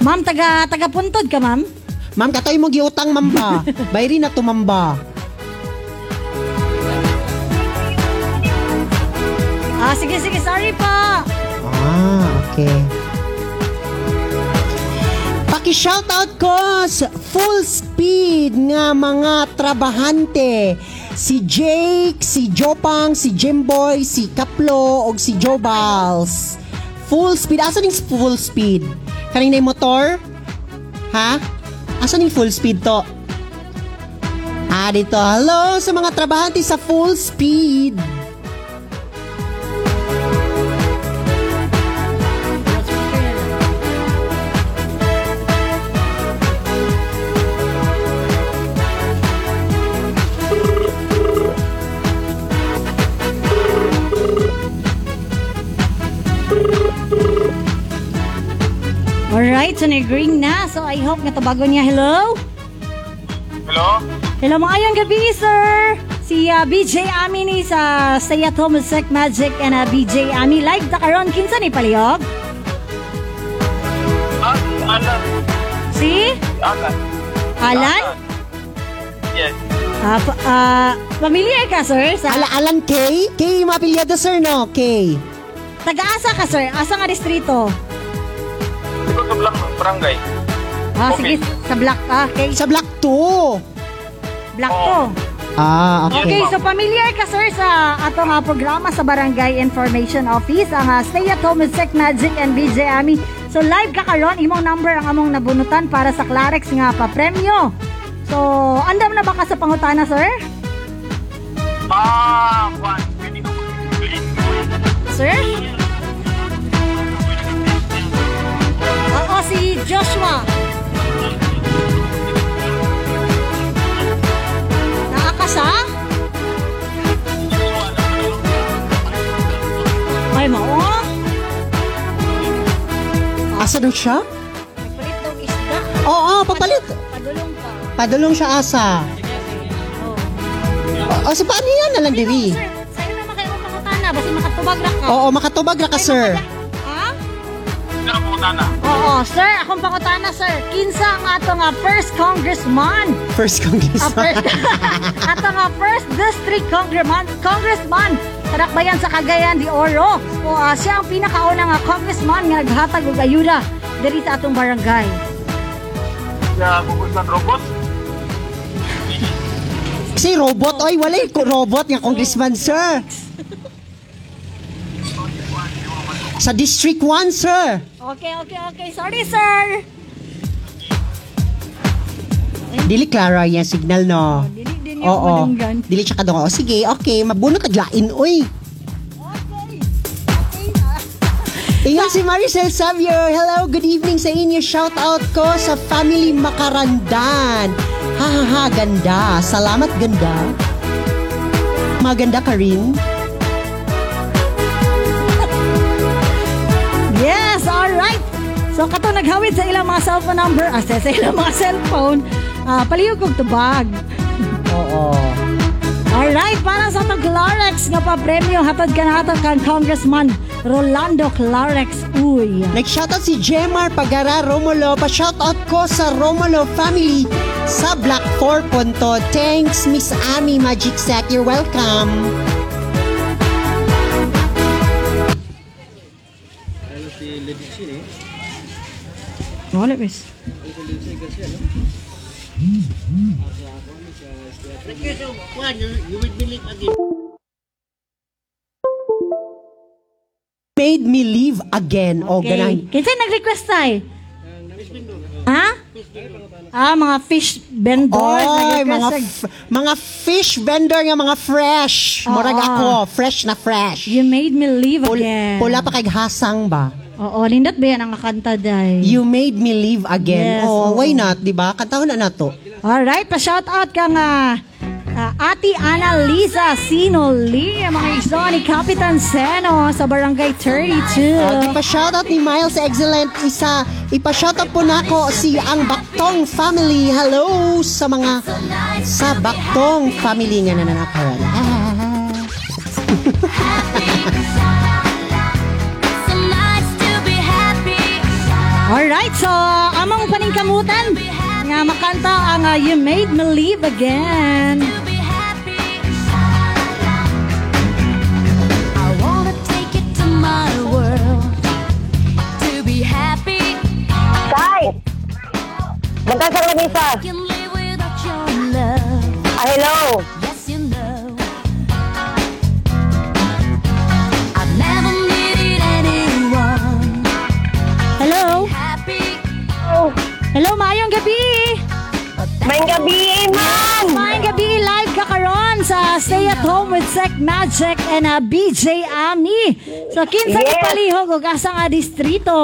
Ma'am, taga, taga puntod ka, ma'am? Ma'am, katoy mo giutang mamba. Bayri na tumamba. Ah, sige, sige. Sorry po. Ah, okay. Paki-shoutout ko sa full speed nga mga trabahante. Si Jake, si Jopang, si Jimboy, si Kaplo, o si Jobals. Full speed. Asa ning full speed? Kaning na yung motor? Ha? Asa ning full speed to? Ah, dito. Hello sa mga trabahante sa full speed. Alright, so nag-ring na. So I hope nga tabago niya. Hello? Hello? Hello, maayong gabi, sir. Si ah, BJ Ami ni sa Stay at Home with Sec Magic and ah, BJ Ami live ta karon kinsa ni palihog? Ah, Alan. Si Alan. Alan? Yes. Ah, pa- ah, familiar ka, sir? Sa Ala Alan K? K mapilyado sir no? K. taga-asa ka, sir? Asa nga distrito? Sa Black Barangay. Ah, Okay. sige, sa Black, ah, okay. Sa Black 2. Black Oo. to. Ah, okay. Okay, so familiar ka sir sa atong nga programa sa Barangay Information Office, ang ah, Stay at Home with Sec Magic and BJ Ami. So live ka karon, imong number ang among nabunutan para sa Clarex nga pa premyo. So, andam na ba ka sa pangutana, sir? Ah, Juan. Pwede ko mag-explain. Sir? Si Joshua. Nakakasa? Ay, mao. Asa daw siya? Nagpalit daw isda. Oo, papalit. Padulong pa. Padulong siya asa. O, si paano yan na lang diri? Sir, sa'yo naman kayo pangutana. Basta makatubag ra ka. Oo, makatubag ra ka, sir. Ha? Sino po na? Oo, sir. Akong pangutana, sir. Kinsa ang ato nga first congressman. First Ah, congressman. first, ato nga first district congressman. Congressman. Karakbayan sa Cagayan de Oro. O ah, siya ang pinakauna nga congressman nga naghatag og ayuda diri sa atong barangay. Sa Gugusan Robot? Si robot, oy, wala ko robot nga congressman, sir. Sa District 1, sir. Okay, okay, okay. Sorry, sir. Dili Clara yung signal, no? Dili din yung Oo. madunggan. Dili siya kadungo. O sige, okay. Mabunot taglain, uy. Okay. Okay. Ingat si Maricel Xavier. Hello, good evening sa inyo. Shout out ko sa family Makarandan. Ha ha ha, ganda. Salamat, ganda. Maganda ka rin. So kato naghawid sa ilang mga cellphone number, ah, sa ilang mga cellphone, ah, palihog kog tubag. Oo. Alright, para sa itong Clarex nga pa premyo, hatod ka na hatod kang Congressman Rolando Clarex. Uy. Nag-shoutout si Jemar Pagara Romulo. Pa-shoutout ko sa Romulo family sa Black 4 Ponto. Thanks, Miss Ami Magic Sack. You're welcome. Wala, bes. Made me leave again. O, ganang. Kinsa nag-request tayo? Ha? Ah, mga fish vendor. Oy, mga f- mga fish vendor nga mga fresh. Murag Oo. ako, fresh na fresh. You made me leave Pul- again. pula pa kay hasang ba? Oo, nindot ba yan ang kakanta day? You made me leave again. Yes, oh, oo. why not, 'di ba? Kantahon na nato. Alright, pa-shout out ka nga ah, Ate Annalisa Sinoli, ang mga isyo ni Kapitan Seno sa Barangay 32. Uh, ipa-shoutout ni Miles Excellent isa. Ipa-shoutout po nako si ang Baktong family. Hello sa mga sa Baktong family nga nananakaran. Ah. Alright, so among paningkamutan nga makanta ang ah, You Made Me Leave Again. To be happy. I wanna at Home with Sec Magic and uh, BJ Ami. So, kinsa Yes. palihog o asa nga distrito?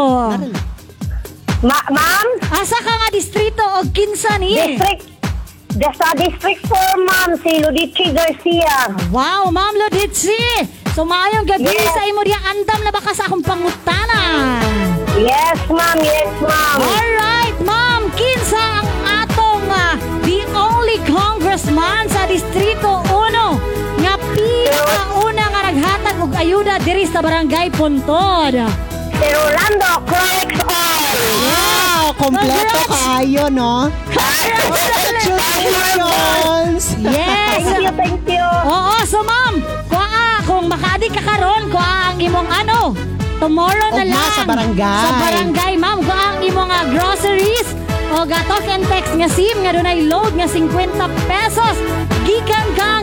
Ma- ma'am? Asa ka nga distrito o kinsa ni? District. Sa District 4, ma'am, si Ludici Garcia. Wow, Ma'am Loditsi! So, maayong gabi Yes. sa imo diya andam na baka sa akong pangutana. Yes, ma'am. Yes, ma'am. Alright, Ma'am, kinsa ang atong ah, the only congressman sa Distrito 1 nga pinakauna nga naghatag og ayuda diri sa Barangay Puntod. Si Rolando Clark All. Wow, kompleto kaayo, no? Congratulations! Yes! Thank you, thank you. Oo, so ma'am, kuha kung makaadi ka karon, kuha ang imong ano, tomorrow na Ugma lang. sa barangay. Sa barangay, ma'am, kuha ang imong ah, groceries o gatok and text nga SIM nga dunay load nga 50 pesos.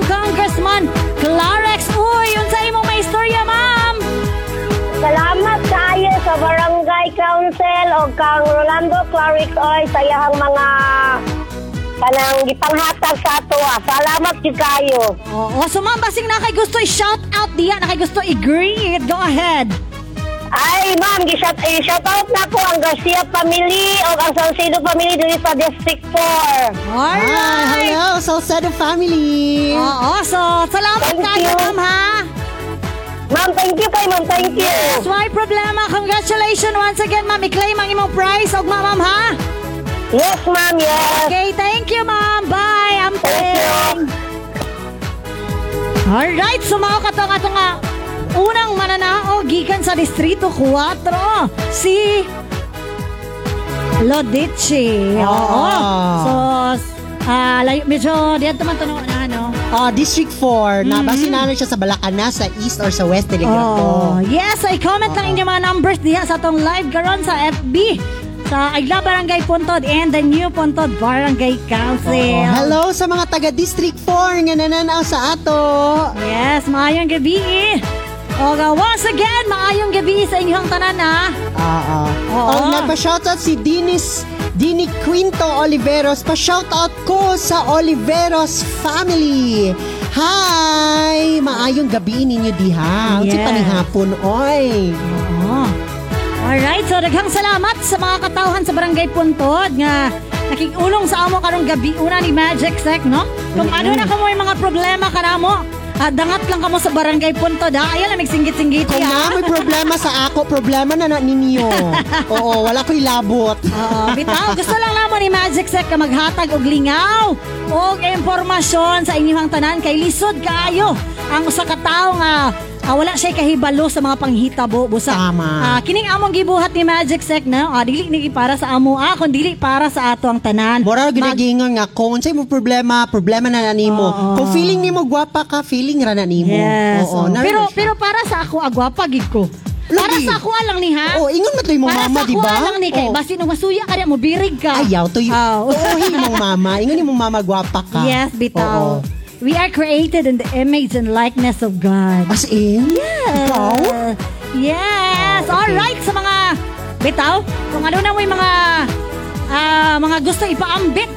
Congressman Clarex. Uy, yun sa imong may istorya, ma'am. Salamat kayo sa Barangay Council o kang Rolando Clarix Oy sa iyahang mga kanang gipanghatag sa ato. ah. Salamat gyud kayo. Oo, so ma'am, basing na kay gusto i-shout out diya, na kay gusto i-greet. Go ahead. Ay, ma'am, gi-shout, eh, shout out na ko ang Garcia family o ang Salcedo family diri sa District 4. Ah, Alright. hello, Salcedo family. Oo, so salamat Thank you. ma'am, ha? Ma'am, thank you kay ma'am, thank you. Yes, why problema? Congratulations once again, ma'am. I-claim ang imong prize. Og ma'am, ha? Yes, ma'am, yes. Okay, thank you, ma'am. Bye. Thank Amping. Alright, sumao ka to nga to nga unang mananao gikan sa Distrito 4. Si Lodici. Oo. Ah. So, ah, layo, medyo diyan naman tanong na, ano? Ah, District 4. Nabasi na siya sa Balacana, sa East or sa West Telegraph Oh, yes, ay comment lang inyo mga numbers diha sa atong live karon sa FB sa Agla Barangay Puntod and the New Puntod Barangay Council. Hello sa mga taga District 4 nga nananaw sa ato. Yes, maayong gabi. O nga, once again, maayong gabi sa inyong tanan ha. Oo. Oo. Oh, nagpa-shoutout si Dinis Dini Quinto Oliveros. Pa-shoutout ko sa Oliveros family. Hi! Maayong gabi ninyo diha. Yes. Yes. panihapon, oy. Oo. Alright, so daghang salamat sa mga katawhan sa Barangay Puntod nga nakikulong sa amo karong gabi una ni Magic Sec, no? Kung ano na kamo yung mga problema kanamo, ah, dangat lang kamo sa Barangay Puntod, ha? Ayan, may singgit-singgit Kung na may problema sa ako, problema na na ninyo. Oo, wala ko'y labot. Oo, bitaw, gusto lang namo ni Magic Sec ka maghatag og lingaw og impormasyon sa inyong tanan kay lisod kaayo ang usa ka tawo nga ah, wala siya kahibalo sa mga panghitabo busa. Tama. Ah, kining among gibuhat ni Magic Sec na, ah, dili ni para sa amo ah, kun dili para sa ato ang tanan. Mag- ginagingon nga kung unsay mo problema, problema na na nimo. Oo. Kung feeling nimo gwapa ka, feeling ra na nimo. Yes. Oo, oh. Pero pero para sa ako agwapa gid ko. Para Lagi. sa ako lang ni ha. Oh, ingon mo to imong para mama, sa di ako ba? lang ni kay Oh. basi nung masuya ka mo birig ka. Ayaw to yung... Oh. Oo, imong mama. Ingon imong mama gwapa ka. Yes, bitaw. Oo. We are created in the image and likeness of God. As in? Ikaw? Uh, yes. Oh, okay. All right sa mga bitaw, kung ano na yung mga ah, mga gusto ipaambit.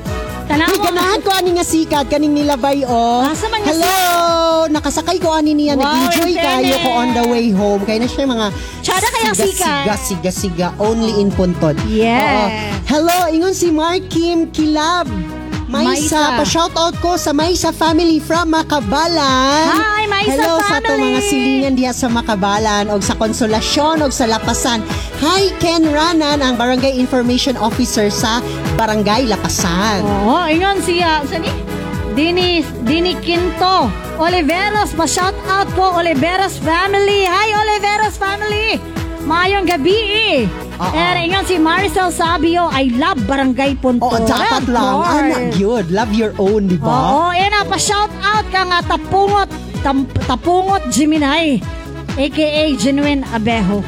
Tanaw Ay, ganahan ko ani nga sikat kaning nilabay oh. Asa man Hello, nakasakay ko ani niya Wow, nag-enjoy kayo ko on the way home. Kaya na siya mga kayang siga, sikat. Siga, siga, siga, only in Puntod. Yes. Oo. Hello, ingon si Mark Kim Kilab. Maysa, Maysa. pa-shoutout ko sa Maysa family from Makabalan. Hi, Maysa Hello sa to family. mga silingan diya sa Makabalan og sa Konsolasyon og sa Lapasan. Hi Ken Ranan, ang Barangay Information Officer sa Barangay Lapasan. Oo, ingon siya. Sa ni? Dini, Dini Quinto. Oliveros, pa-shout out ko. Oliveros family. Hi, Oliveros family. Mayong gabi eh. Oo. Eh, ingon si Maricel Sabio, I love Barangay Punto. Oo, dapat lang. Ana, good. Love your own, di ba? Oo, yan na, pa-shout out ka nga Tapungot, tam, Tapungot Gemini, aka Genuine Abejo.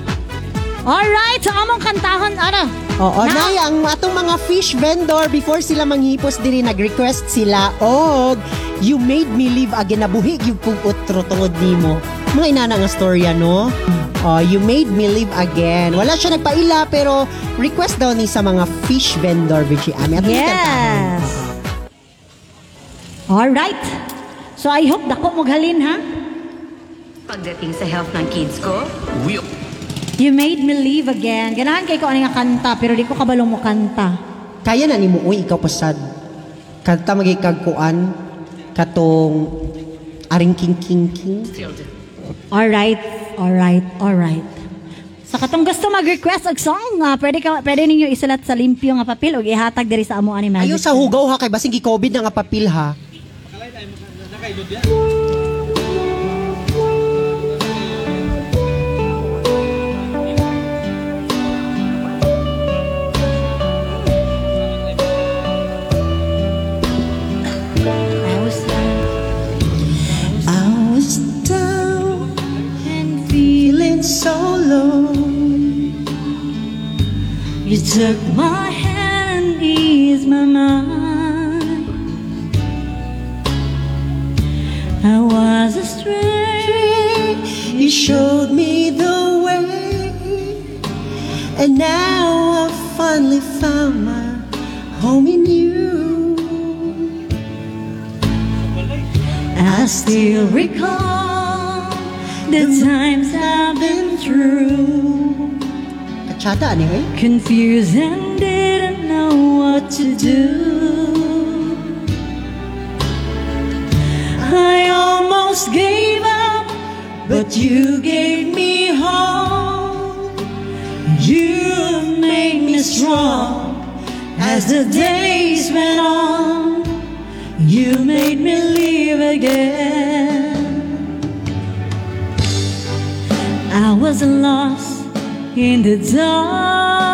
Alright, sa among kantahon, ano? Oo, Na- nay, ang atong mga fish vendor, before sila manghipos diri, nag-request sila, og, you made me live again, nabuhi yung kung utro tungod nimo. Mga inana nga storya, no? Oh, you made me live again. Wala siya nagpaila, pero request daw ni sa mga fish vendor, Virgie Ami. At Yes. Alright. So I hope dako mo halin ha. Pagdating sa health ng kids ko, You made me live again. Ganahan kay ko ano nga kanta pero di ko kabalong mo kanta. Kaya na ni mo, uy, ikaw pasad. Kanta magikagkuan, katong aring king king king. Alright. Alright. Alright. Sa katong gusto mag-request og song, ah, pwede ka pwede ninyo isulat sa limpyo nga papel ug ihatag diri sa amo ani Ayaw sa hugaw ha, kay basing gi-COVID na nga papil ha. I low. You took my hand and eased my mind. I was a stray. You showed me the way, and now I finally found my home in you. I still recall the times I've been through. Confused and didn't know what to do. I almost gave up, but you gave me hope. You made me strong as the days went on. You made me live again. I was lost in the dark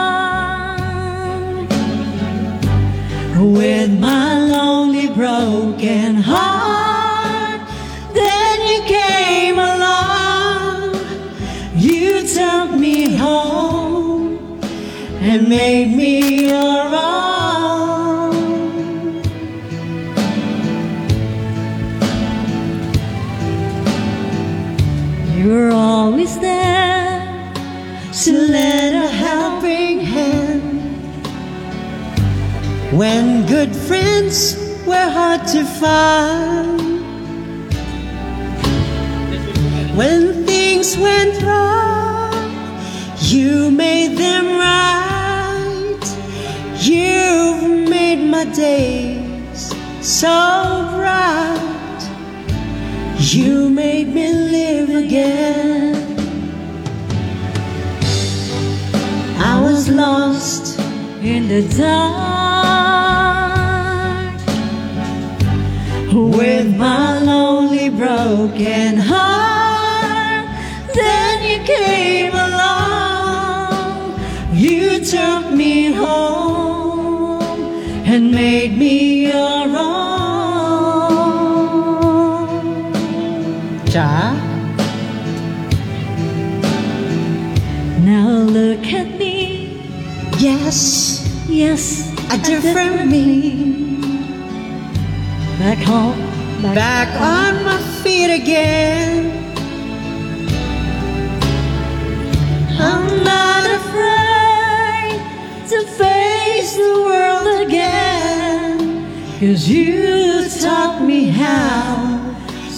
with my lonely broken heart. Then you came along, you took me home and made me your own. When good friends were hard to find. When things went wrong, you made them right. You've made my days so bright. You made me live again. I was lost In the dark, with my lonely broken heart. Then you came along, you took me home and made me your own. Ja? now look at me. Yes, Yes, a different me. Back home. Back on my feet again. I'm not afraid to face the world again. Cause you taught me how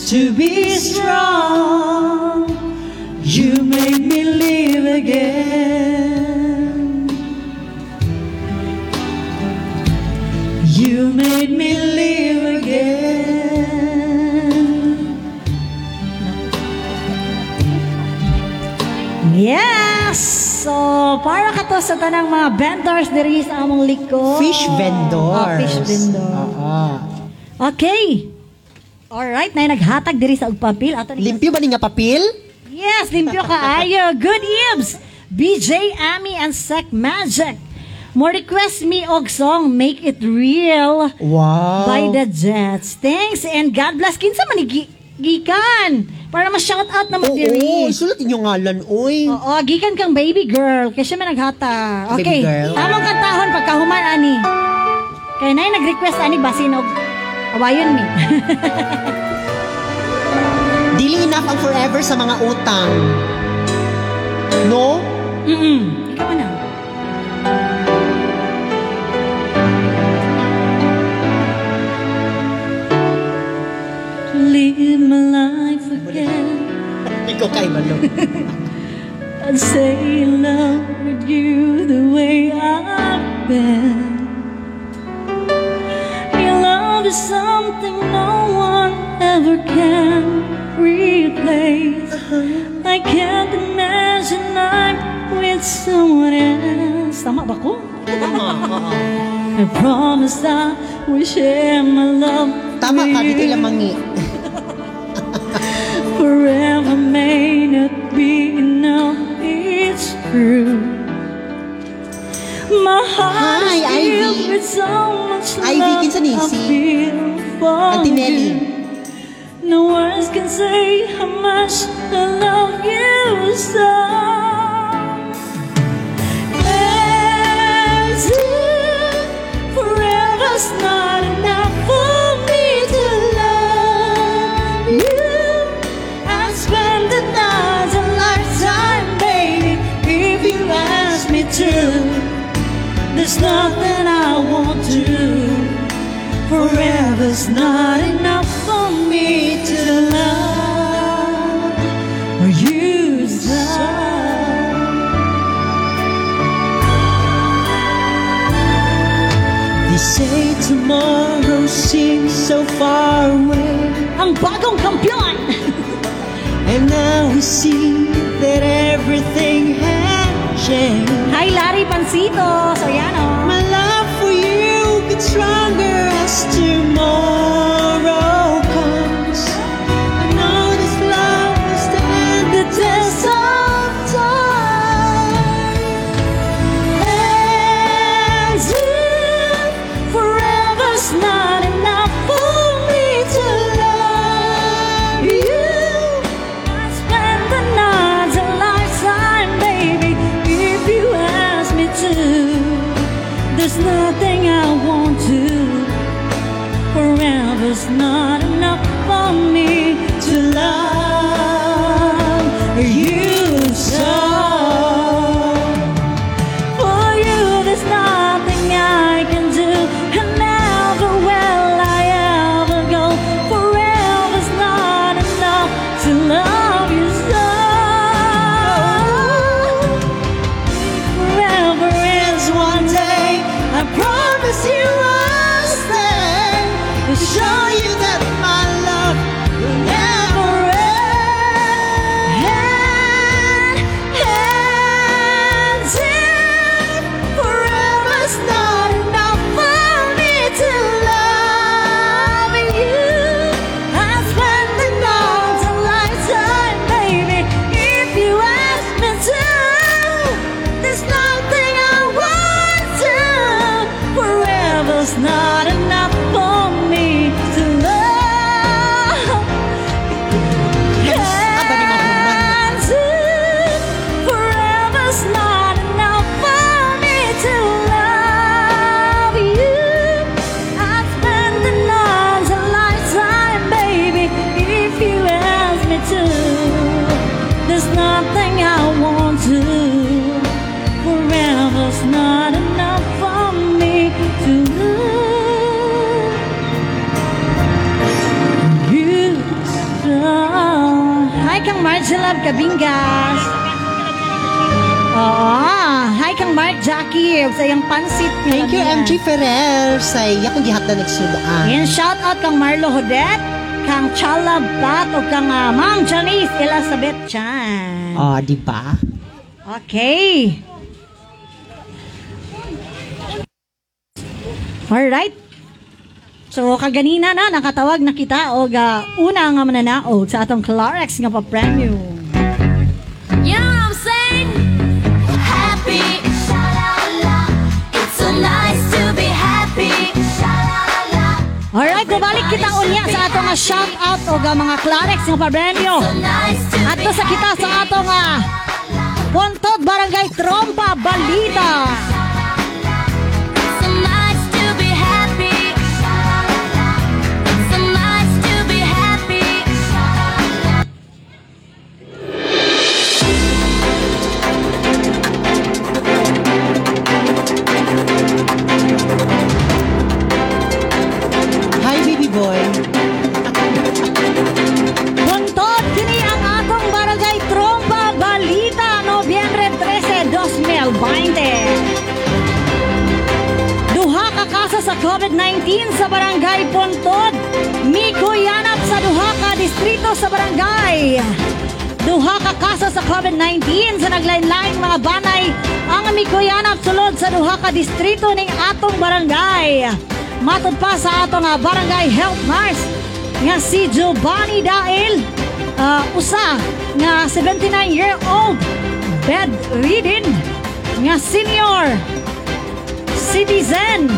to be strong. You made me live again. You made me live Yes! So, para ka to sa tanang mga vendors diri sa among liko. Fish vendors. Oh, fish vendor. Oo. Okay. Alright, na naghatag diri sa ugpapil. Ato ni Limpyo ba ni nga papil? Yes, limpyo ka ayo. Good Ibs. BJ Ami and Sec Magic. Mo request me og song Make It Real Wow. by the Jets. Thanks and God bless. Kinsa man ni gikan para ma-shout out na mo Oo, diri. sulat inyong ngalan, oy. Oo, gikan kang baby girl. Kaya siya man naghata. Okay, Baby girl. tamang kantahon pagkahuman ani. Kaya na nag-request ani basin og awayon mi. Dili enough ang forever sa mga utang. No? Mm-mm. Ikaw na. Live my life again. Ikaw kay Malo. I'd say in love with you the way I've been. Your love is something no one ever can replace. Uh-huh. I can't imagine I'm with someone else. Tama ba ko? I promise I will share my love Tama ka, dito you. lamangi. For Auntie Nelly. you. No words can say how much I love you so. As if There's nothing I won't do. Forever's not enough for me to love love. They say tomorrow seems so far away. Ang bagong kampiyon! And now we see that everything has changed. Hi, Larry Pansito! So yan o. My love for you gets stronger as tomorrow Jackie sa iyang pansit. nga Thank you, kaniya. MG Ferrer. Sa yakong gihat na nagsulaan. And shout out kang Marlo Hodette, kang Chala Bat o kang ah, Ma'am Janice Elizabeth Chan. Oh, di ba? Okay. Alright. So, kaganina na, nakatawag na kita o ga una nga mananaog sa atong Clarex nga pa-premium. Alright, nabalik kita unya sa atong nga shout out o ga mga Clarex nga be Ato sa kita sa atong nga Pontod Barangay Trompa Balita. COVID-19 sa Barangay Pontod. Miko yanap sa duha ka distrito sa barangay. Duha ka kasa sa COVID-19 sa naglain-laing mga banay ang mikuyanap sulod sa duha ka distrito ning atong barangay. Matod pa sa atong nga barangay health nurse nga si Giovanni Dail ah, usa nga 79 year old bedridden nga senior citizen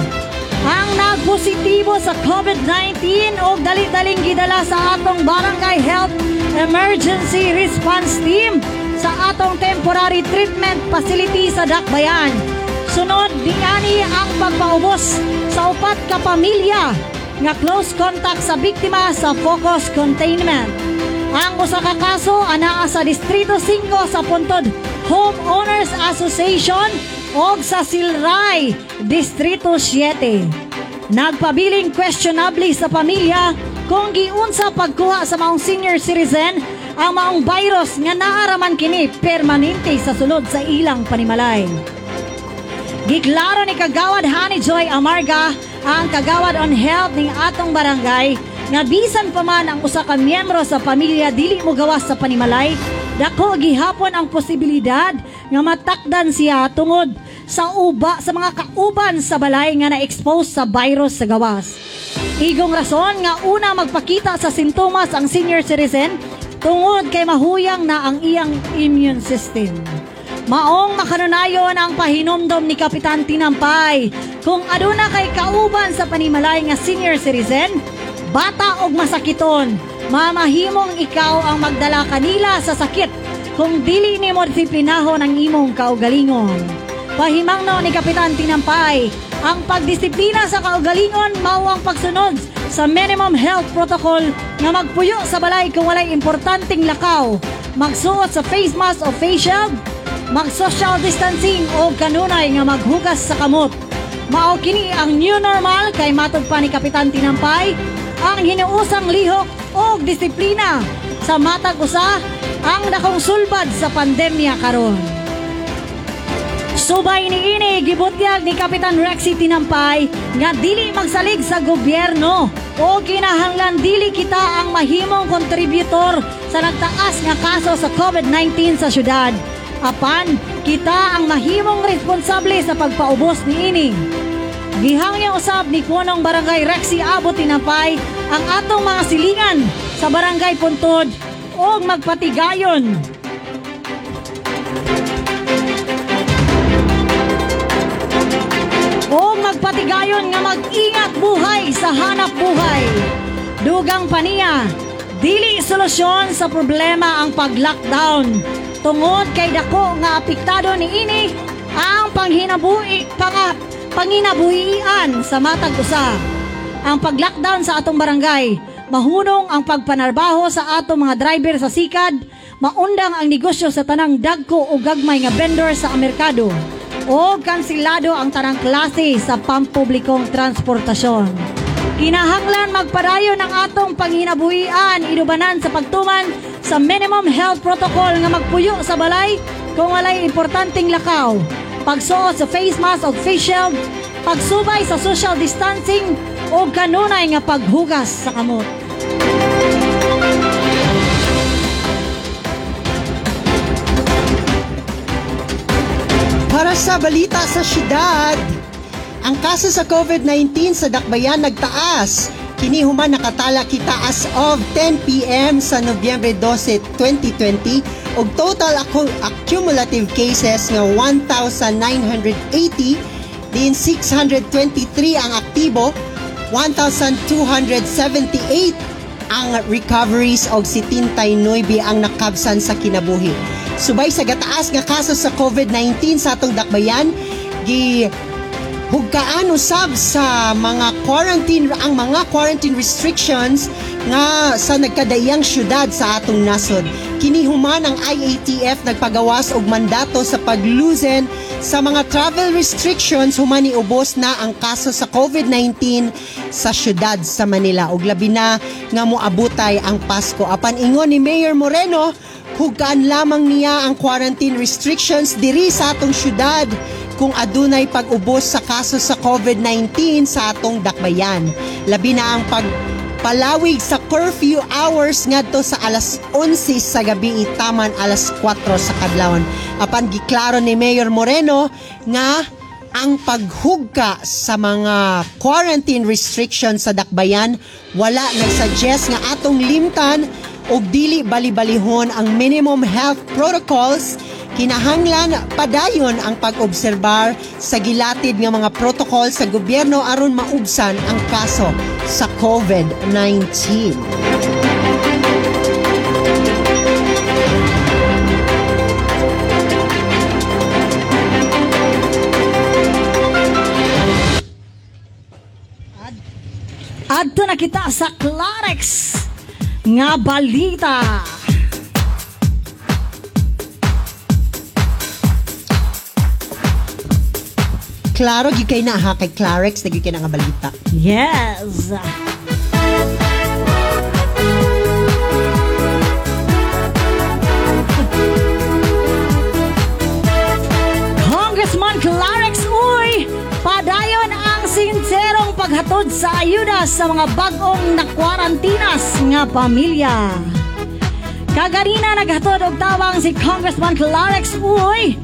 ang nagpositibo sa COVID-19 o dali-daling gidala sa atong Barangay Health Emergency Response Team sa atong Temporary Treatment Facility sa Dakbayan. Sunod, diani ang pagpaubos sa upat ka pamilya nga close contact sa biktima sa focus containment. Ang usa ka kaso anaa sa Distrito 5 sa Puntod Homeowners Association o sa Silray, Distrito 7. Nagpabiling questionably sa pamilya kung giunsa pagkuha sa maong senior citizen ang maong virus nga naaraman kini permanente sa sulod sa ilang panimalay. Giklaro ni Kagawad Honey Joy Amarga ang Kagawad on Health ning atong barangay nga bisan pa man ang usa ka miyembro sa pamilya dili mo gawas sa panimalay dako gihapon ang posibilidad nga matakdan siya tungod sa uba sa mga kauban sa balay nga na-expose sa virus sa gawas. Igong rason nga una magpakita sa sintomas ang senior citizen tungod kay mahuyang na ang iyang immune system. Maong makanunayon ang pahinomdom ni Kapitan Tinampay kung aduna kay kauban sa panimalay nga senior citizen, bata og masakiton, mamahimong ikaw ang magdala kanila sa sakit kung dili nimo disiplinahon ang imong kaugalingon. Pahimangno ni Kapitan Tinampay, ang pagdisiplina sa kaugalingon mao ang pagsunod sa minimum health protocol nga magpuyo sa balay kung walay importanteng lakaw, magsuot sa face mask o face shield, mag-social distancing o kanunay nga maghugas sa kamot. Mao kini ang new normal kay matod pa ni Kapitan Tinampay ang hinuusang lihok o disiplina sa matag usa ang dakong sulbad sa pandemya karon. Subay ni ini gibutyag ni Kapitan Rexy Tinampay nga dili magsalig sa gobyerno o kinahanglan dili kita ang mahimong kontributor sa nagtaas nga kaso sa COVID-19 sa syudad. Apan, kita ang mahimong responsable sa pagpaubos ni ini. Gihangya usab ni Kunong Barangay Rexy Abot Tinampay ang atong mga silingan sa Barangay Puntod o magpatigayon o magpatigayon nga mag-ingat buhay sa hanap buhay. Dugang paniya, dili solusyon sa problema ang pag-lockdown. Tungod kay dako nga apektado ni ini ang panghinabuhi panga, panginabuhian sa matag usa. Ang pag-lockdown sa atong barangay, mahunong ang pagpanarbaho sa atong mga driver sa sikad, maundang ang negosyo sa tanang dagko o gagmay nga vendor sa merkado o kansilado ang tanang klase sa pampublikong transportasyon. Kinahanglan magpadayon ang atong panghinabuhian inubanan sa pagtuman sa minimum health protocol nga magpuyo sa balay kung walay importanteng lakaw, pagsuot sa face mask o face shield, pagsubay sa social distancing o kanunay nga paghugas sa kamot. Para sa balita sa syudad, ang kaso sa COVID-19 sa Dakbayan nagtaas. Kini human nakatala kita as of 10 p.m. sa Nobyembre 12, 2020 ug total ako accumulative cases nga 1,980 din 623 ang aktibo 1,278 ang recoveries og 79 ang nakabsan sa kinabuhi. Subay sa gataas nga kaso sa COVID-19 sa atong dakbayan, gi hugkaan usab sa mga quarantine ang mga quarantine restrictions nga sa nagkadayang syudad sa atong nasod. Kini human ang IATF nagpagawas og mandato sa pagluzen sa mga travel restrictions human niubos na ang kaso sa COVID-19 sa syudad sa Manila ug labi na nga moabutay ang Pasko. Apan ingon ni Mayor Moreno, hugkaan lamang niya ang quarantine restrictions diri sa atong syudad kung adunay pag-ubos sa kaso sa COVID-19 sa atong dakbayan. Labi na ang pag palawig sa curfew hours ngadto sa alas 11 sa gabi itaman alas 4 sa kadlawon. Apan giklaro ni Mayor Moreno nga ang paghugka sa mga quarantine restrictions sa dakbayan wala nagsuggest nga atong limtan og dili bali-balihon ang minimum health protocols kinahanglan padayon ang pag-obserbar sa gilatid nga mga protocol sa gobyerno aron maubsan ang kaso sa COVID-19. Adto na kita sa Clarex nga balita. Klaro gyud kay na ha kay Clarex na gyud kay nga balita. Yes. Congressman Clarex Uy, padayon ang sinserong paghatod sa ayuda sa mga bagong nakwarantinas nga pamilya. Kaganina naghatod og tawang si Congressman Clarex Uy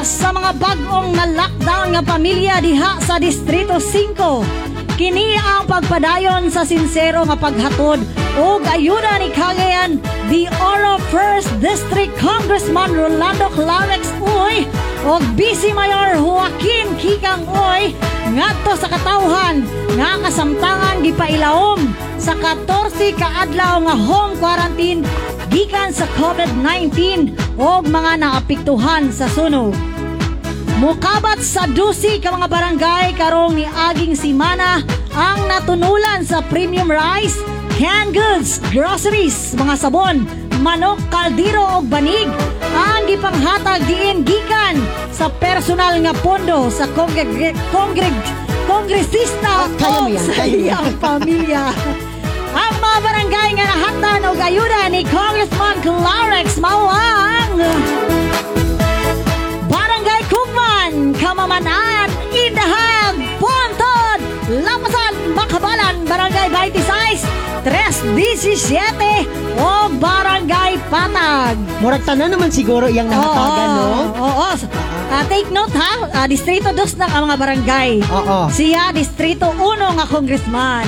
sa mga bagong na lockdown nga pamilya diha sa Distrito 5. Kini ang pagpadayon sa sinsero nga paghatod ug ayuda ni Cagayan the Oro 1st District Congressman Rolando Clarex Uy ug Vice Mayor Joaquin Kikang Uy ngadto sa katawhan nga kasamtangan gipailawom sa 14 ka adlaw nga home quarantine gikan sa COVID-19 o mga naapektuhan sa sunog. Mukabat sa dusi ka mga barangay karong ni aging simana ang natunulan sa premium rice, canned goods, groceries, mga sabon, manok, kaldero o banig ang gipanghatag diin gikan sa personal nga pondo sa kongreg kongreg kongresista mo o sa iyang pamilya. Ang mga barangay nga nahatan og ayuda ni Congressman Clarex Mawang. Pamanan, Indahag, Pontod, Lapasan, Makabalan, Barangay 26, 317 o Barangay Patag. Murag tanan naman siguro iyang nahatagan, no? Oo. Ah, take note ha, Ah, Distrito 2 na ang mga barangay. Oo. Siya, Distrito 1 nga congressman.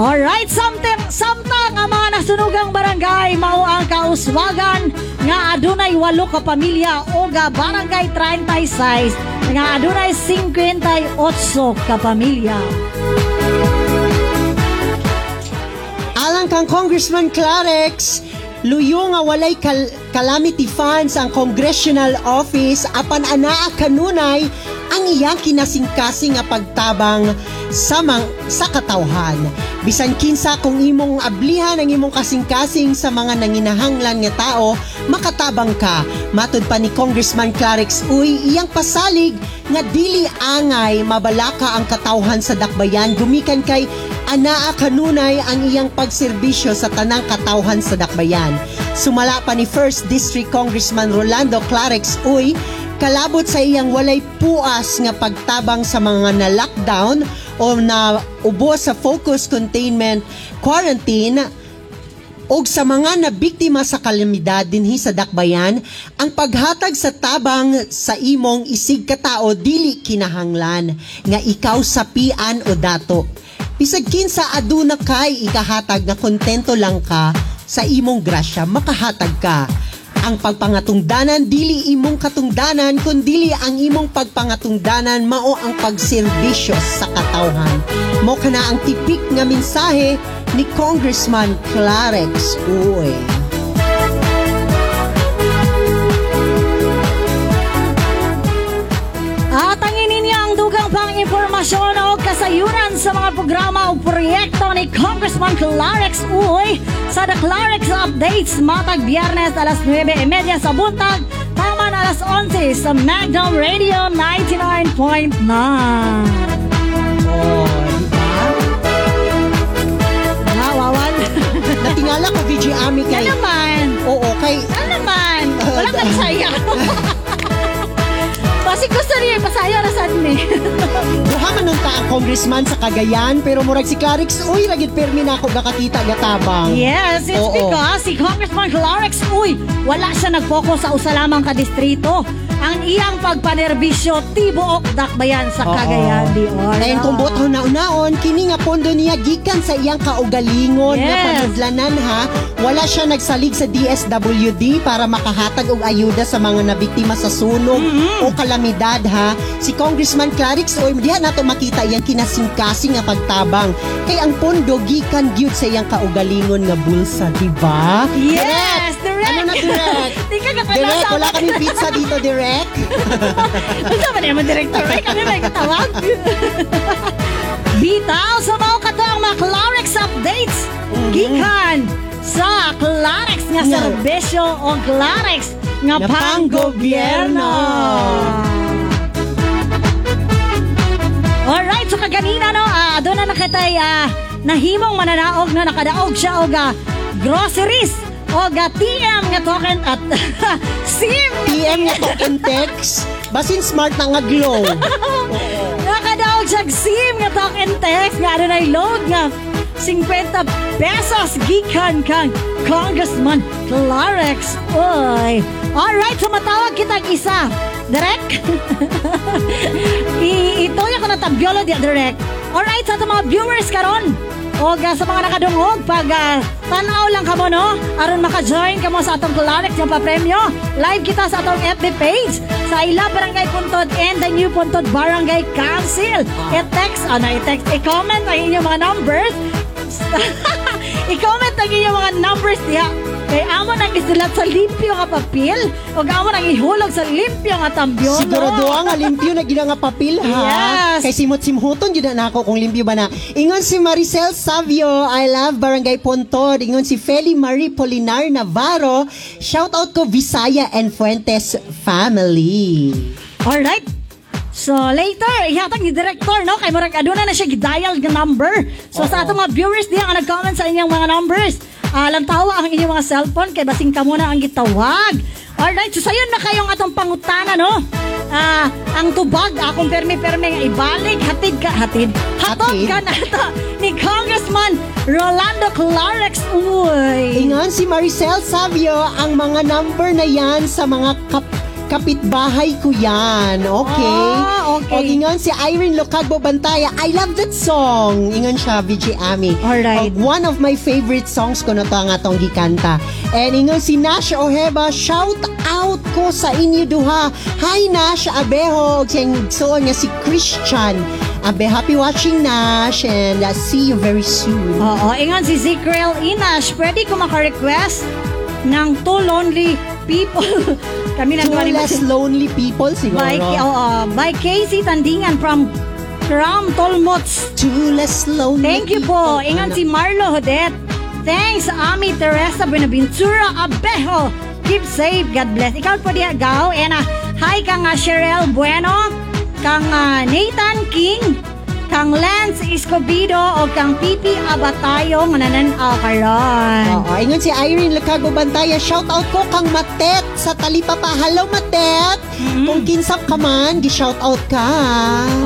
Alright, samtang, samtang ang mga nasunugang barangay mao ang kauswagan nga adunay walo ka pamilya o ga barangay 36 nga adunay 58 ka pamilya. Alang kang Congressman Clarex, luyo nga walay kal- calamity funds ang congressional office apan anaa kanunay ang iyang kinasingkasing nga pagtabang sa mang, sa katawhan. Bisan kinsa kung imong ablihan ang imong kasingkasing sa mga nanginahanglan nga tao, makatabang ka. Matud pa ni Congressman Clarex Uy, iyang pasalig nga dili angay mabalaka ang katawhan sa dakbayan gumikan kay anaa kanunay ang iyang pagserbisyo sa tanang katawhan sa dakbayan. Sumala pa ni 1st District Congressman Rolando Clarex Uy, kalabot sa iyang walay puas nga pagtabang sa mga na-lockdown o na ubo sa focus containment quarantine og sa mga nabiktima sa kalamidad dinhi sa Dakbayan, ang paghatag sa tabang sa imong isig katao dili kinahanglan nga ikaw sapian o dato. Bisag kinsa aduna kay ikahatag nga kontento lang ka sa imong grasya makahatag ka. Ang pagpangatungdanan dili imong katungdanan kundi ang imong pagpangatungdanan mao ang pagserbisyo sa katawhan. Mo kana ang tipik nga mensahe ni Congressman Clarex Uy. Dugang pang impormasyon o kasayuran sa mga programa o proyekto ni Congressman Clarex Uy sa The Clarex Updates matag biyernes alas 9.30 sa buntag taman alas 11 sa Magnum Radio 99.9. Oh, di ba? Nawawan. Natingala ko VJ Ami Yan kay naman. Oo, kay Yan naman. Wala kang saya. Kasi gusto niya ipasaya na sad ni. Duha man nun ta ang congressman sa Cagayan pero murag si Clarix uy ragid permi na ako gakakita gatabang. Yes, it's Oo. because si Congressman Clarix, uy, wala siya nag-focus sa usa lamang ka distrito. Ang iyang pagpanerbisyo tibuok dakbayan sa. Cagayan di Oro. Dayon kung buot naon kini nga pondo niya gikan sa iyang kaugalingon nga Yes. panudlanan ha. Wala siya nagsalig sa DSWD para makahatag og ayuda sa mga nabiktima sa sunog Mm-hmm. o kalamidad ha. Si Congressman Clarix oy diha nato makita iyang kinasingkasing nga pagtabang kay ang pondo gikan gyud sa iyang kaugalingon nga bulsa, di ba? Yes, direct. Ano na direct? Di ka Direct, kapalasa. wala kami pizza dito, direct. Ano ba naman, director? Ay, kami may katawag. Bitaw sa mga kato ang mga Clarix updates. Gikan sa Clarix nga serbisyo o Clarix nga pang-gobyerno. Alright, so kaganina no, ah, doon na nakitay ah, nahimong mananaog na nakadaog siya og ah, groceries o ga TM nga token at SIM PM nga token text, basin smart na nga glow. Nakadaog siya SIM nga and text nga ano na load nga 50 pesos gikan kang Congressman Clarex. Oy. Alright, so matawag kitang isa. Direct. I ito yung kanatabyola di direct. Alright, sa mga viewers karon. O ga sa mga nakadungog, pag ah, tanaw lang kamo no, aron maka-join kamo sa atong Clarex nga pa-premyo. Live kita sa atong FB page sa Ila Barangay Puntod and the New Puntod Barangay Council. I-text, ano, i-text, i-comment ang inyong mga numbers. i-comment ang inyong mga numbers diha. Kay amo nang isulat sa limpyo nga papel o amo nang ihulog sa limpyo nga tambyon. Siguro nga limpyo na gina nga papel ha. Yes. Kay simot simhuton gyud na ako kung limpyo ba na. Ingon si Maricel Savio, I love Barangay Pontod. Ingon si Feli Marie Polinar Navarro. Shout out ko Visaya and Fuentes family. Alright. So later, ihatag ni director, no? Kay murag aduna na siya gidial nga number. So sa atong mga viewers diha nga nag-comment sa inyong mga numbers. Alam tawa ang inyong mga cellphone kay basing ka muna ang gitawag. Alright, so sayon na kayong atong pangutana, no? ah, ang tubag akong permi-permi nga ibalik hatid ka hatid hatod Hatid? ka na to ni Congressman Rolando Clarex uy Ingon si Maricel Savio, ang mga number na yan sa mga kap- kapitbahay ko yan. Okay? Ah, okay. O ingon si Irene Locagbo Bantaya, I love that song. Ingon siya, VJ Ami. Alright. O, one of my favorite songs ko na to ang atong gikanta. And ingon si Nash Oheba, shout out ko sa inyo duha. Hi Nash Abeho, siyang igsoon nga si Christian. Abe, happy watching Nash and uh, see you very soon. Oo, ingon si Zikrel Inash, pwede ko maka-request ng Two Lonely People. Kami na Two less lonely people siguro. by, oo, by Casey Tandingan from from Tolmots. Two less lonely Thank you po. people. Ingon si Marlo Hodet. Thanks, Ami Teresa Benaventura Abejo. Keep safe. God bless. Ikaw po diya, Gaw. And uh, hi kang uh, Cheryl Bueno, kang uh, Nathan King, kang Lance Escobido, o kang Pipi Abatayo, nga nananaw karon. Oo, ingon si Irene Lacago Bantaya, shout out ko kang Matet sa Talipapa. Hello Matet! Mm-hmm. Kung kinsap ka man, gi-shout out ka.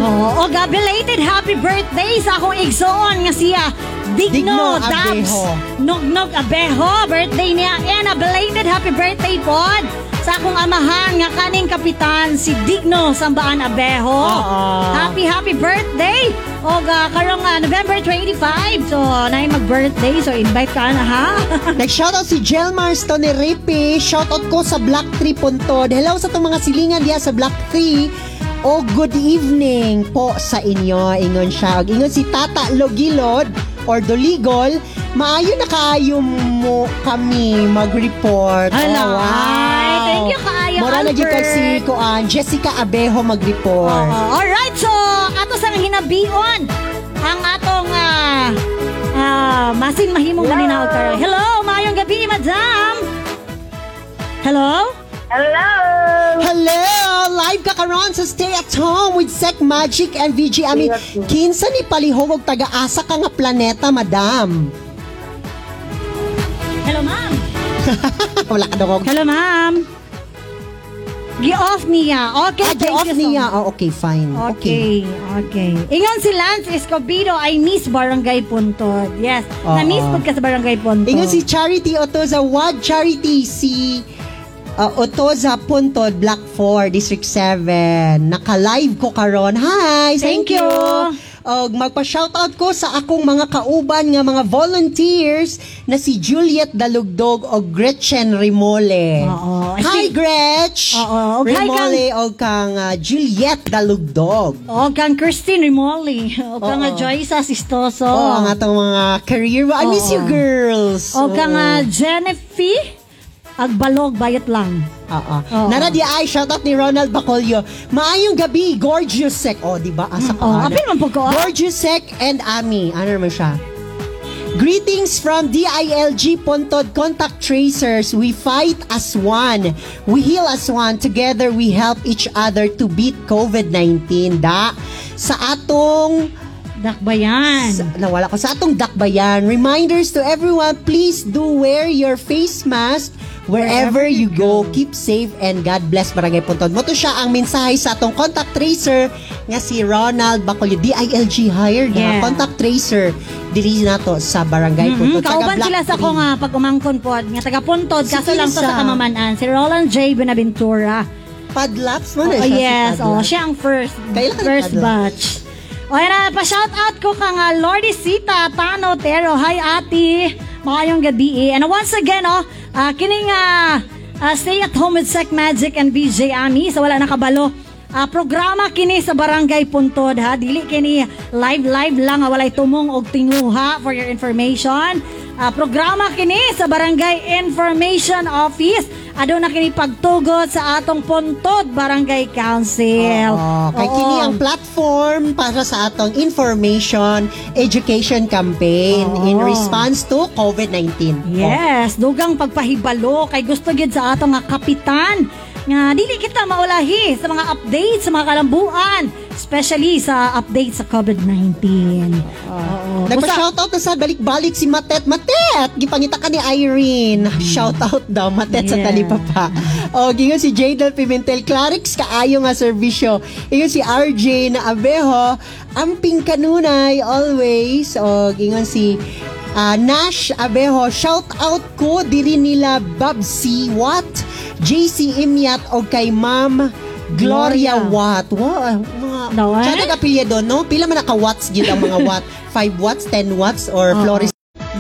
Oo, oh, belated happy birthday sa akong igsoon nga siya. Digno, Digno Dabs. Nognog Abejo, birthday niya. And a belated happy birthday pod sa akong amahan nga kaning kapitan si Digno Sambaan Abejo. Oo. Happy happy birthday! O uh, karong ah, November 25. So, na mag-birthday. So, invite ka na ha. Nag-shoutout si Jelmar Stonerepe. Shoutout ko sa Black 3 Puntod. Hello sa itong mga silingan diya sa Black 3. O good evening po sa inyo. Ingon siya. Og Ingon si Tata Logilod or Doligol. Maayo na kaayo mo kami mag-report. Hello. Oh, wow. Ay, thank you kaayo, Mura na Albert. si Kuan, Jessica Abejo mag-report. Oo. Alright, so ato sang hinabion ang atong ah ah, masin mahimong malinaw karon. Hello, mayong gabi, madam. Hello? Hello! Hello! Live ka karon sa Stay at Home with Sec Magic and VG Ami. Kinsa ni palihog og taga-asa ka nga planeta, madam? Hello, ma'am. Wala ka dogog. Hello, ma'am. Gi-off niya. Okay, Ah, thank off you so niya. much. Oh, okay, fine. Okay, okay. Ingon si Lance Escobido ay Miss Barangay Puntod. Yes, Oo. na-miss po ka sa Barangay Puntod. Ingon si Charity Otoza, Wad Charity, si uh, Otoza Puntod, Black 4, District 7. Naka-live ko karon. Hi! Thank Thank, you! You. Og magpa-shoutout ko sa akong mga kauban nga mga volunteers na si Juliet Dalugdog o Gretchen Rimole. Oo. Hi, Gretch! Oo. Og hi, Rimole o kang uh, Juliet Dalugdog. O kang Christine Rimoli. O kang Oo. uh, Joyce Asistoso. Oh, ang atong mga career. I miss you, Oo. girls. O kang Oo. uh, Jennifer Agbalog Bayat lang. Oo. Oo. Nara di ay shoutout ni Ronald Bacolio. Maayong gabi, gorgeous sec. Oh, di ba? Asa ka. Oh, ana. apil man po ko. ah. Gorgeous sec and Ami. Ano naman siya? Greetings from DILG Pontod Contact Tracers. We fight as one. We heal as one. Together we help each other to beat COVID-19. Da, sa atong Dakbayan. sa, nawala ko sa atong dakbayan. Reminders to everyone, please do wear your face mask wherever you go. Keep safe and God bless Barangay Puntod. Moto siya ang mensahe sa atong contact tracer nga si Ronald Bacolio, DILG hired Yeah. nga contact tracer diri nato sa Barangay Mhm, Puntod. Kauban sila sa ko nga pag umangkon po nga taga Puntod Si kaso lang to sa kamaman-an si Roland J. Benaventura. Padlaps mo Oh, na siya yes, si oh, Padlaps. siya ang first Kailan ka first nagpadala? batch. O yan pa shout out ko kang uh, Lordy Sita Tano Tero. Hi ati. Maayong gabi. eh. And once again oh, ah, kining ah, ah, stay at home with Sec Magic and BJ Ami sa wala nakabalo. Ah, programa kini sa Barangay Puntod ha. Dili kini live live lang walay tumong og tinguha for your information. Ah, programa kini sa Barangay Information Office. Ado na kini pagtugot sa atong Puntod Barangay Council. Oo, kay Oo. kini ang platform para sa atong information education campaign Oo. in response to COVID-19. Yes, dugang pagpahibalo kay gusto gid sa ato nga kapitan nga dili kita maulahi sa mga updates sa mga kalambuan, especially sa update sa COVID-19. Oo. Basta- Nagpa-shoutout na sa balik-balik si Matet. Matet! Gipangita ka ni Irene. Shoutout daw, Matet sa Yeah. talipapa. O, gingon si Jadel Pimentel. Clarix, kaayo nga servisyo. Ingon si RJ na Abeho. Amping kanunay, always. O, gingon si ah, Nash Abeho. Shoutout ko, diri nila Babsi Watt, JC Imyat, o kay Ma'am Gloria. Watt. Wow, mga... Daw, eh? Siya nag-apelyido, no? Pila man naka-watts yun ang mga watt? 5 watts, 10 watts, or Oo. Flores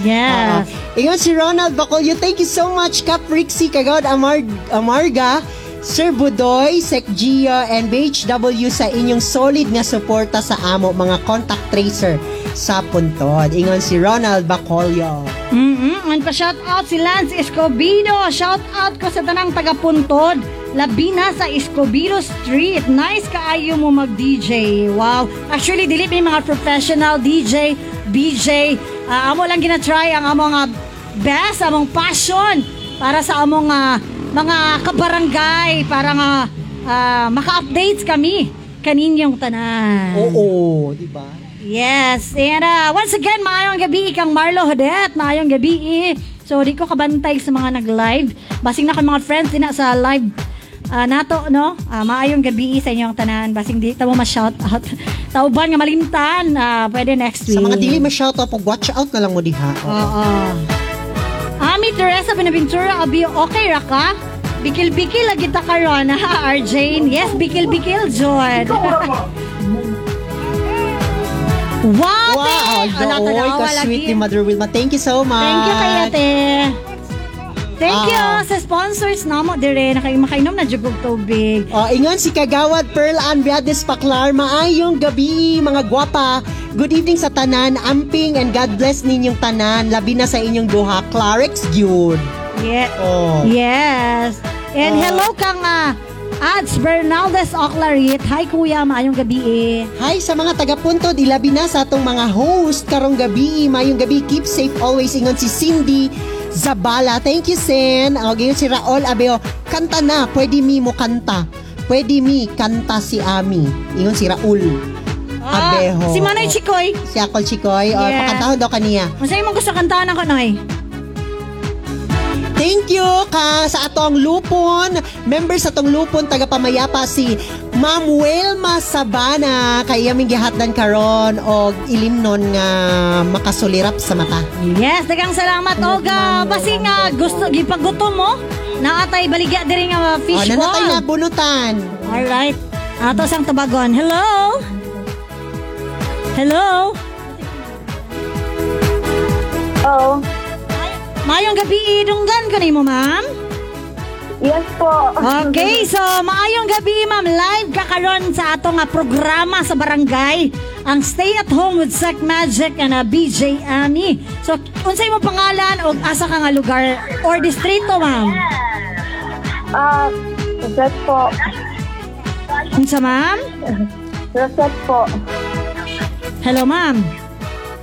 Yes. Uh, ingon si Ronald Bacolio, thank you so much, Cap Rixie, Kagawad Amar Amarga, Sir Budoy, Sec Gio, and BHW sa inyong solid nga suporta sa amo mga contact tracer sa puntod. Ingon si Ronald Bacolio. Mm-mm. And pa shout out si Lance Escobido. Shout out ko sa tanang taga-puntod. Labina sa Escobido Street. Nice kaayo mo mag-DJ. Wow. Actually, dili may mga professional DJ, BJ. Ah, amo lang gina-try ang among nga best, among passion para sa among nga mga kabarangay para nga ah, maka-updates kami kaninyong tanan. Oo, di ba? Yes, and uh, once again, maayong gabi kang Marlo Hodet, maayong gabi. So, di ko kabantay sa mga nag-live. Basing na kay mga friends din na sa live ah, nato, no? Ah, maayong gabi sa inyong tanan. Basing di ta mo ma-shout out. Tauban nga malimtan, ah, pwede next week. Sa mga dili ma-shoutout, pag watch out na lang mo diha. Oo. Ami Teresa Benaventura, abi okay ra ka? Bikil-bikil lagi ta karon ha, RJ. Yes, bikil-bikil, John. wow, Wow! Ala, tanawa ka-sweet ni Mother Wilma. Thank you so much. Thank you kay ate. Thank you Ah. sa sponsors na mo dire na kayo makainom na jugog tubig. O, ingon si Kagawad Pearl Ann Viades Paklar. Maayong gabi, mga gwapa. Good evening sa tanan, amping, and God bless ninyong tanan. Labi na sa inyong duha. Clarix Gyud. Yeah. Oh. Yes. And Ah. hello kang ah, Ads Bernaldez Oclarit. Hi kuya, maayong gabi eh. Hi sa mga taga-puntod, ilabi na sa atong mga host karong gabi. Mayong gabi, keep safe always. Ingon si Cindy Zabala. Thank you, Sen. O, ganyan si Raol Abeo. Kanta na, pwede mi mo kanta. Pwede mi kanta si Ami. Ingon si Raul Abeho. Ah, Si Manoy O, Chikoy. Si Akol Chikoy. O, Yeah. pakantahon daw kaniya. Masaya mo gusto kantahan ako, Noy? Thank you ka sa atong lupon. Member sa atong lupon taga pamayapa si Ma'am Welma Sabana kay aming gihatdan karon og ilimnon nga makasulirap sa mata. Yes, dagang salamat Oga. Basi nga gusto gipagutom mo. Naatay baligya diri nga O, fish nanatay na ball. bunutan. All right. Ato sang tabagon. Hello. Hello. Oh, Mayong gabi dunggan ko nimo, ma'am. yes po. Okay, so maayong gabi ma'am. Live ka karon sa ato nga programa sa barangay. Ang Stay at Home with Sec Magic and a BJ Ani. So, unsay mo pangalan o asa ka nga lugar or distrito, ma'am? Ah, Rosette po. Unsa, ma'am? Rosette po. Hello, ma'am.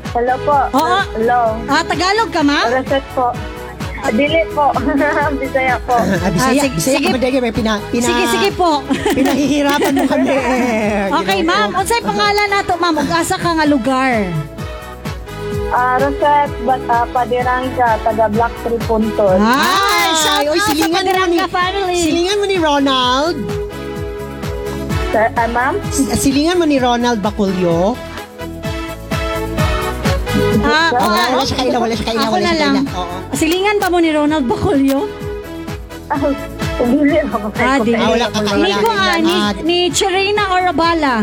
Hello po. Oo. Hello. Ah, Tagalog ka, ma'am? Rosette po. Ah, Dili po. Bisaya po. Ah, Bisaya, Ah, sige- Bisaya sige. ka ba dahil may pina, pina, Sige, sige po. Pinahihirapan mo kami. okay, Ginoo. ma'am. Unsay pangalan nato, ma'am? Ug asa ka nga lugar? Ah, Rosette, but uh, Padiranga, taga Black Tree Puntod. Ay, shout oy, out sa silingan mo ni, Padiranga family. silingan mo ni Ronald. Sir, ah, ma'am? Silingan mo ni Ronald Baculio. Ah, Oh, ah, wala siya kaila, wala siya Ako wala na siya lang. kaila. Oo. Silingan pa mo ni Ronald Bacolio? Ah, Dili ako. Ah, di. Ah, wala ka kaila. Ni ko ah, ni, Ah, ni Cherena Orabala.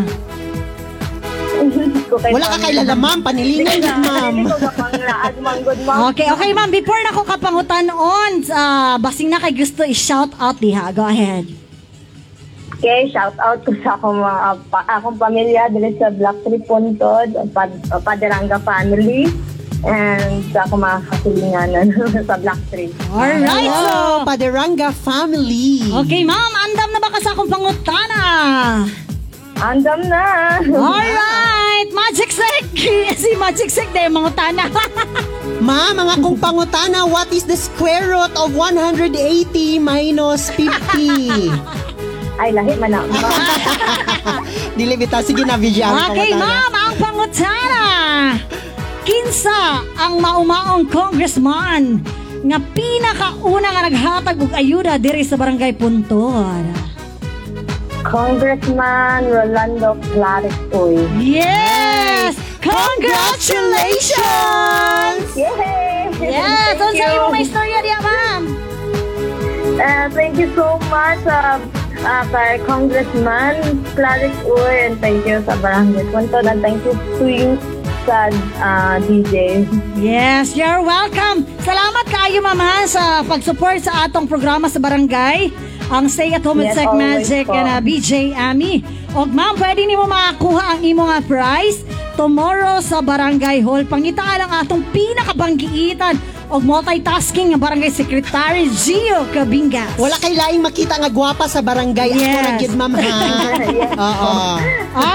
Wala ka kailala, ma'am. Panilingan yun, ma'am. Hindi ko. Okay, okay ma'am. Before na ko kapangutan on, uh, basing na kay gusto i-shout out diha. Go ahead. Okay, shout out ko sa akong mga pa, akong pamilya dili sa Black Tree Puntod, Pad, Paderanga family, and sa akong mga kasilinganan sa Black Tree. Alright, so... Paderanga family. Okay ma'am, andam na ba ka sa akong pangutana? Andam na! Alright, Magic Sek! si Magic Sek na yung mangutana. Ma, mga kong pangutana, what is the square root of 180 minus 50? Ay, lahi man na. Dili bitaw, sige na, Vivian. Okay, ma'am, ang pangutana. Kinsa ang maumaong congressman nga pinakauna nga naghatag og ayuda diri sa barangay Puntod. Congressman Rolando Clares Uy. Yes! Congratulations! Yay! Yes! Thank Unsa you. imong may istorya diya, ma'am? Uh, thank you so much uh, uh, kay Congressman Clarice Uy and thank you sa Barangay Punto and thank you to you sa uh, DJ. Yes, you're welcome. Salamat kayo mama sa pag-support sa atong programa sa barangay. Ang Stay at Home with Yes, Sec always Magic and uh, BJ Ami. Og ma'am, pwede nimo makakuha ang imo nga prize tomorrow sa Barangay Hall. Pangitaan ang atong pinakabanggiitan og multitasking nga Barangay Secretary Gio Cabingas. Wala kay laing makita nga gwapa sa barangay. Ako Yes. ra gid, ma'am, ha? Oo.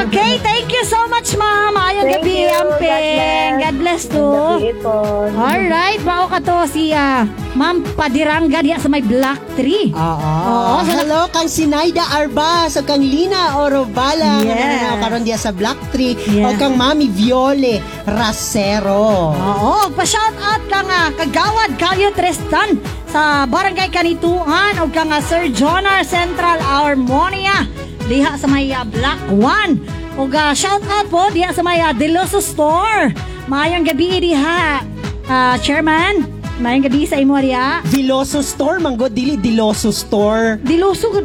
Okay, thank you so much ma'am. Ayong Thank gabi. Amping. God bless to. Gabi ito. Alright, bao ka to si ah, Ma'am Padiranga diya sa may Black Tree. Oo. Hello kang Sinaida Arba sa kang Lina Orobala Yes. nananaw karon diya sa Black Tree Yeah. o kang Mami Viole Rasero. Oo, pa-shout out ka nga kagawad Kalyo Tristan sa Barangay Kanituan o ka nga Sir Jonar Central Harmonia diha sa may ah, Black One. O ga shout out po diha sa may ah, Deloso Store. Mayang gabi diha. Ah, chairman, mayang gabi sa imo diha. Diloso Store manggod dili Diloso Store. Diloso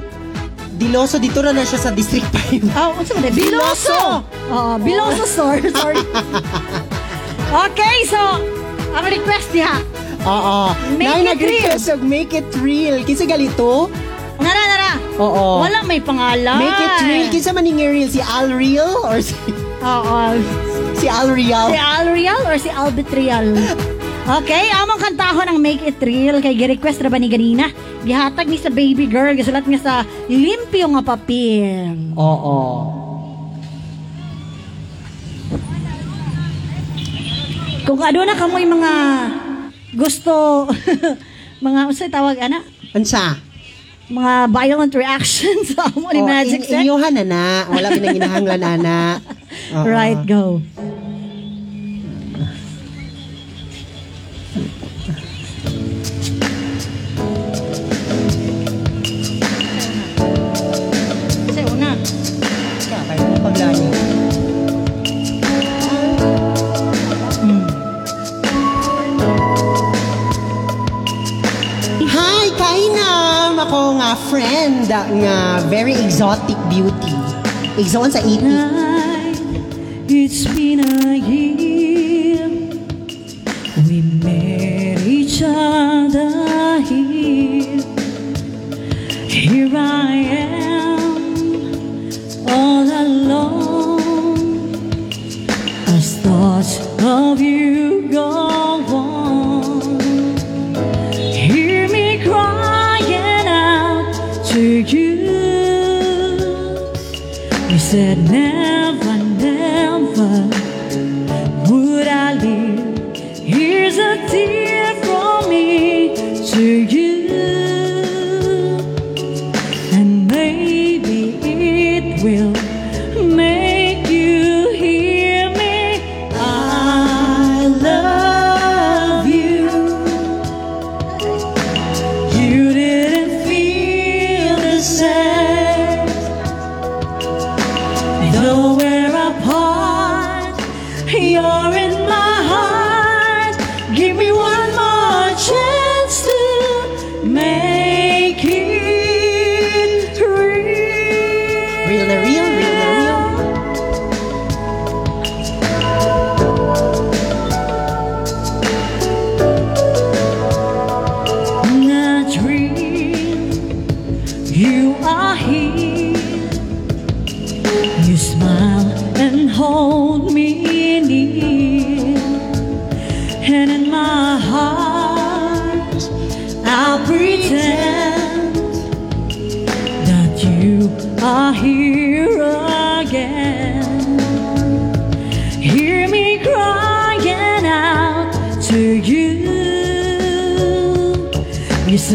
Diloso dito na na siya sa District 5. Oh, unsa man Biloso. Oo, Biloso store. Sorry. okay, so ang request diha. Oo. Make Nay it nag-request og make it real. Kinsa galito? Nara nara. Oo. Wala may pangalan. Make it real. Kinsa man ning real si Al Real or si Oo. si Al Real? Si Al Real or si Albert Real? Okay, among kantahon ang Make It Real kay gi-request ra ba ni ganina? Gihatag ni sa baby girl, gisulat nga sa limpyo nga papel. Oo. Kung ano na kamoy mga gusto mga unsay tawag ana? Unsa? Mga violent reactions sa amo ni Oh, Magic Set. inyuhan na na. Wala pinanginahanglan ana. Oo. Right, go. Kainam! Ako nga friend ah, nga very exotic beauty. Exotic sa 80. It's been a year. We met each other here. Here I am, all alone. As thoughts of you go said never,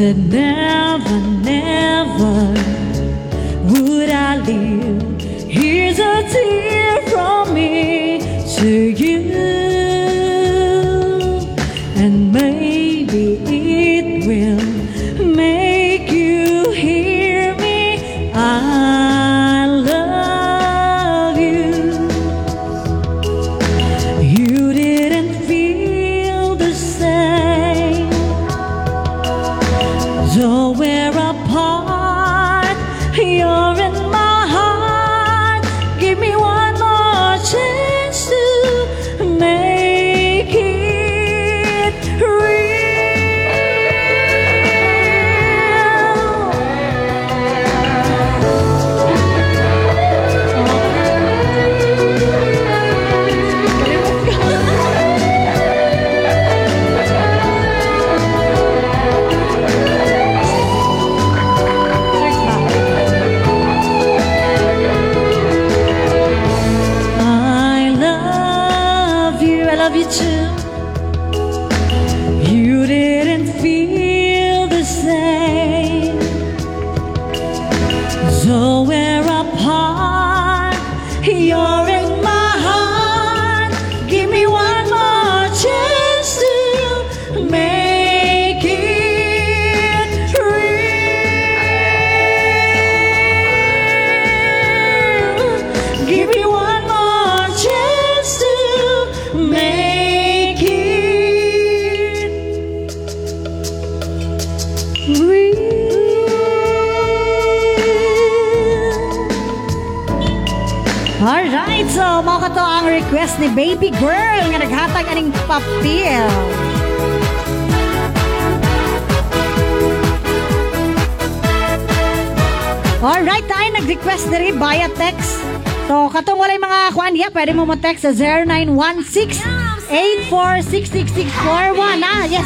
said request ni baby girl nga naghatag aning papel. Alright, tayo nag-request na rin via text. So, katong walay mga kuan diya, pwede mo mo-text sa 0916-846641. Ah, yes.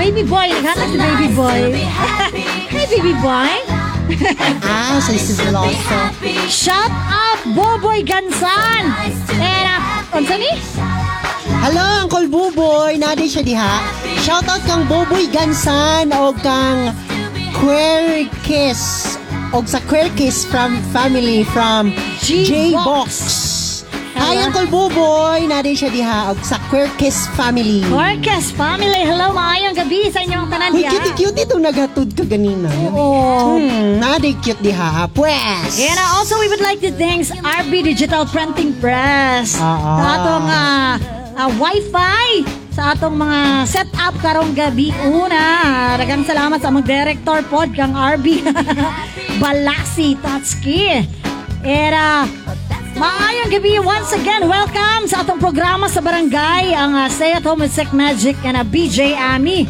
Baby boy, naghatag si baby boy. Hey, baby boy. Ah, so this is Veloso. Shout out Boboy Gansan. Unsa ni? Hello, Uncle Buboy. Nadi siya diha. Shoutout kang Buboy Gansan o kang Querkis o sa Querkis from family from J-Box. Hi, Uncle Buboy. Nadi siya diha o sa Querkis family. Orcas family, hello, maayong gabi sa inyong tanan Uy, diya. cute-cute itong naghatod ka ganina. Oo. Hmm, nadi cute diha. Pwes. And uh, also, we would like to thank RB Digital Printing Press Ah, sa ah. atong ah, ah, Wi-Fi sa atong mga setup karong gabi una. Daghang salamat sa mga director pod kang RB Balasi Tatski. Uh, maayong gabi once again. Welcome sa atong programa sa barangay ang uh, Stay at Home with Sick Magic and uh, BJ Ami.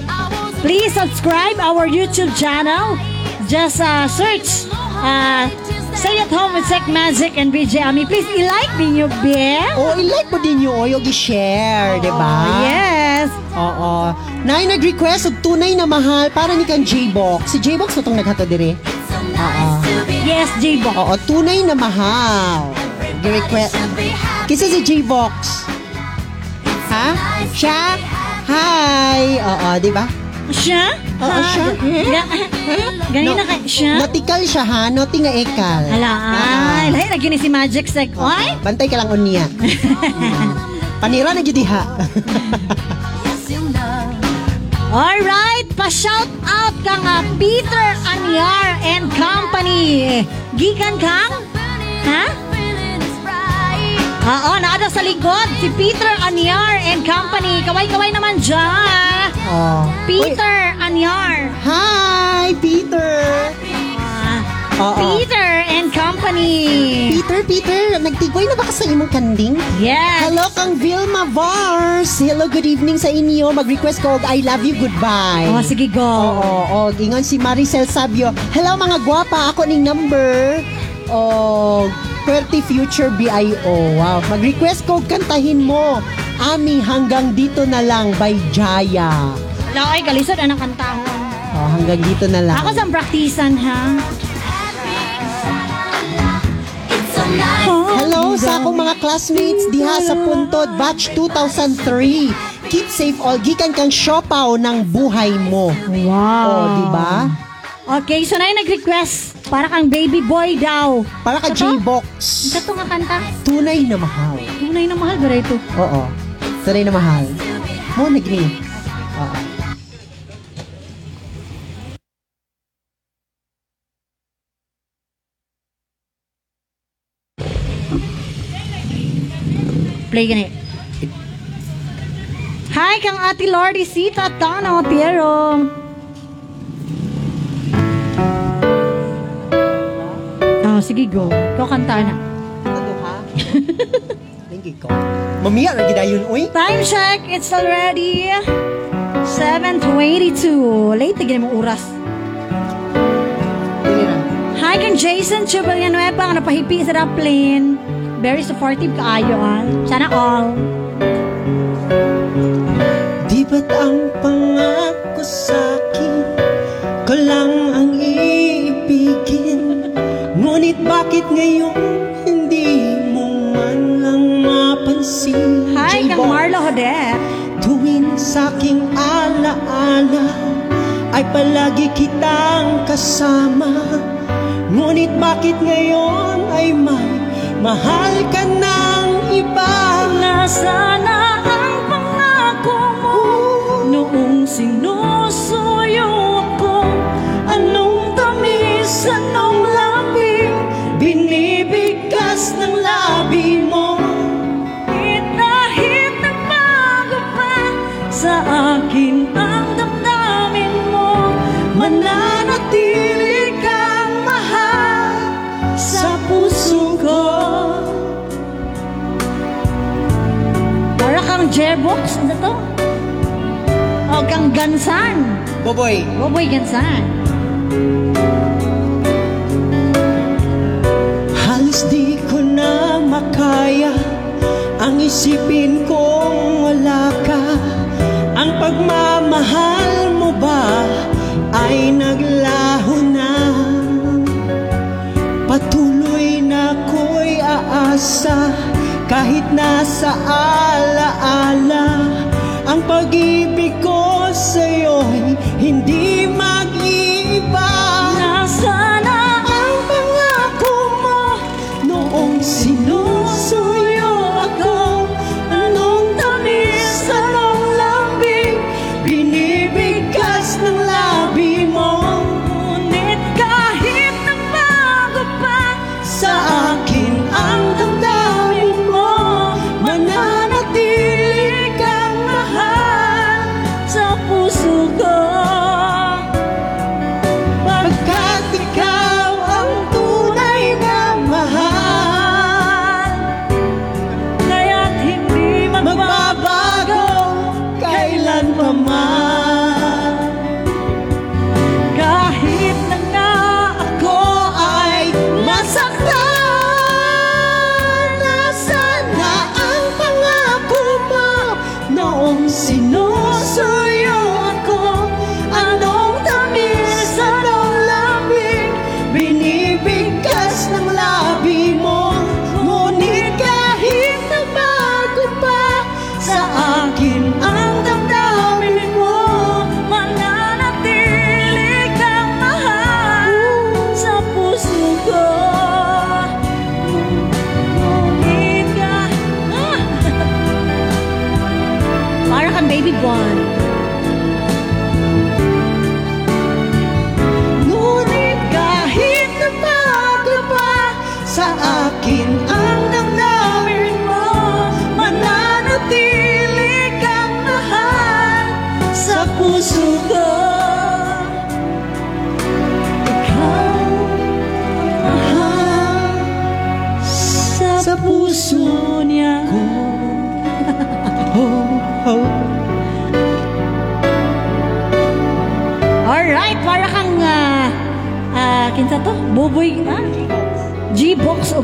Please subscribe our YouTube channel. Just uh, search uh, Stay at Home with Sick Magic and BJ Ami. Please i-like din yung Bill. O, i-like mo din yun o, yung i-share, di ba? Oh, yes. Oo. Nay nag-request og tunay na mahal para ni kang J-Box. Si J-Box mo tong naghato dire. Oo. Yes, J-Box. Oo, tunay na mahal. Request. Kisa si J-Box. Ha? Siya? Hi. Oo, di ba? Siya? Oo, Ha? siya. Ga- Ganyan na kay siya? Notikal siya ha, noti nga ekal. Hala, Ah. ay, lahi lagi ni si Magic Sec. Oy! Bantay ka lang unya. Panira na jud diha. Alright, pa-shout out kang ah, Peter Anyar and Company. Gikan kang? Ha? Oo, naada sa likod si Peter Anyar and Company. Kaway-kaway naman dyan. oh. Peter Anyar. Hi, Peter. Ah, Oo. Peter and Company. Peter, Peter, nagtigoy na ba ka sa imong kanding? Yes. Hello kang Vilma Vars. Hello, good evening sa inyo. Mag-request ko og I love you, goodbye. Oh, sige, go. Oo, og ingon si Maricel Sabio. Hello mga gwapa, ako ning number. O 30 Future BIO. Wow, mag-request ko kantahin mo. Ami hanggang dito na lang by Jaya. Wala, ay, kalisod ang kantahon. Oh, hanggang dito na lang. Ako sa praktisan, ha? Hello sa akong mga classmates diha sa Puntod, batch 2003. keep safe all gikan kang siopaw ng buhay mo. Wow. Oh, di ba? Okay, so na yung nag-request. Para kang baby boy daw. Para ka Ito? J-Box. Ito nga kanta. Tunay na mahal. Tunay na mahal ba ito? Oo. Tunay na mahal. Mo nagni. Oo. Play gani. Hi kang Ate Lordy Sita Tano Piero. Oh, sige go. Ikaw kanta na. Ano ha? Linggi ko. Mamiya ra gidayon uy. Time check, it's already 7.22. Late na ganyan mo oras. Na. Hi kang Jason Chubalyanueva, ang napahipi sa Raplin. Very supportive kaayo, ah. Sana all. Di ba't ang pangako sa'kin Ko lang bakit ngayon Hindi mo man lang mapansin Hi kang. Marlo Hodet. Tuwing sa'king alaala Ay palagi kitang kasama Ngunit bakit ngayon ay may Mahal ka ng iba Nasana ang pangako mo Noong sinusuyo ako Anong tamis, anong labing Binibigkas ng labi mo. Kahit nagbago pa Sa akin ang damdamin mo. Mananatili kang mahal Sa puso ko. Para kang Jerbox, ano to? O kang Gansan? Boboy. Boboy Gansan. Halos di makaya Ang isipin kong wala ka. Ang pagmamahal mo ba Ay naglaho na? Patuloy na ko'y aasa Kahit nasa alaala. Ang pag-ibig ko sa'yo'y hindi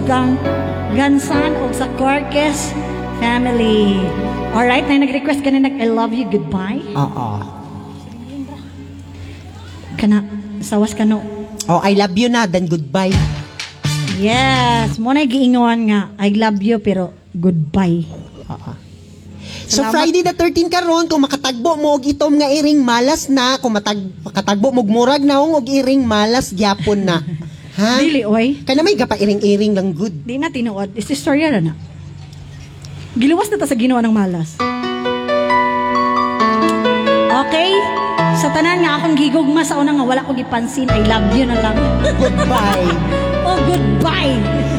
kang Gansan o sa Corques family. Alright, na nag-request ka na nag I love you, goodbye. Oo Kana, sawas ka no. Oh, I love you na, then goodbye. Yes, mo na giingon nga, I love you pero goodbye. Oo. So Salamat. Friday the 13 karon kung makatagbo mo og itom nga iring malas na, kung matag makatagbo mo murag na og iring malas gyapon na. Ha? Dili, oy. Kana may gapa iring-iring lang good. Di na tinuod. Is istorya na na. Giluwas na ta sa ginawa ng malas. Okay? Sa tanan nga akong gigugma sa una nga wala ko gipansin, I love you na lang. Goodbye. oh, goodbye.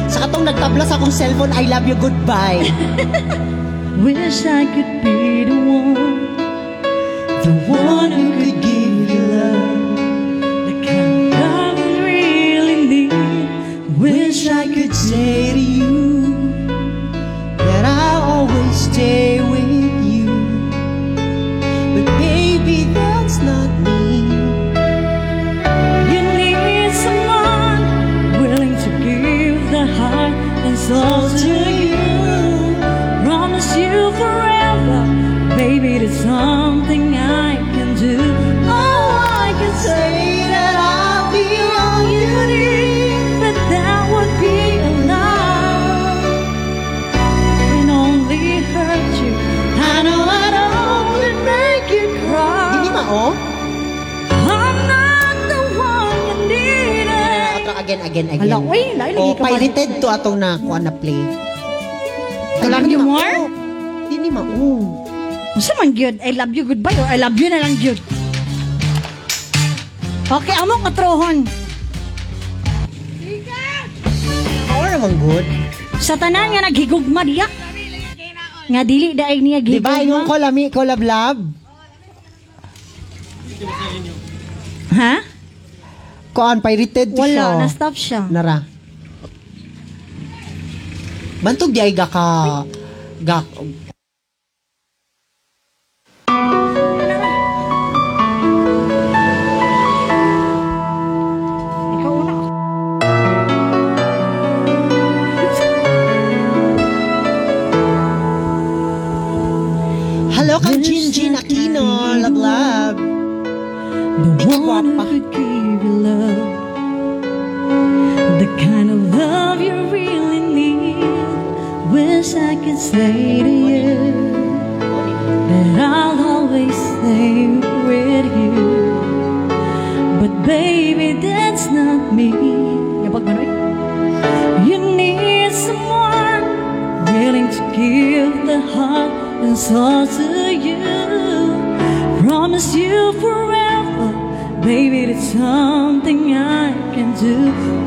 sa katong nagtabla sa akong cellphone, I love you, goodbye. Wish I could be the one, the one who could give Wish I could say to you that I'll always stay with you. Again, again, again. Hala, uy, lain lagi Oh, ka pa pirated to atong na kuha na play. I love you more? Hindi mao. Unsa man gyud? I love you goodbye or I love you na lang gyud. Okay, amo katrohon. Or naman good. Sa tanan nga naghigugma diya. Nga dili daig niya Di ba, inong gigugma. kolami, collab lab? Ha? Kuan, pirated to siya. Wala, na-stop siya. Nara. Bantog di ay ga ka, ga, Ikaw una. Hello kang Jinjin Aquino, love love. Ikaw one kind of love you really need. Wish I could say to you that I'll always stay with you. But baby, that's not me. Yapag mo, Noy? You need someone willing to give the heart and soul to you. Promise you forever, baby, it's something I can do.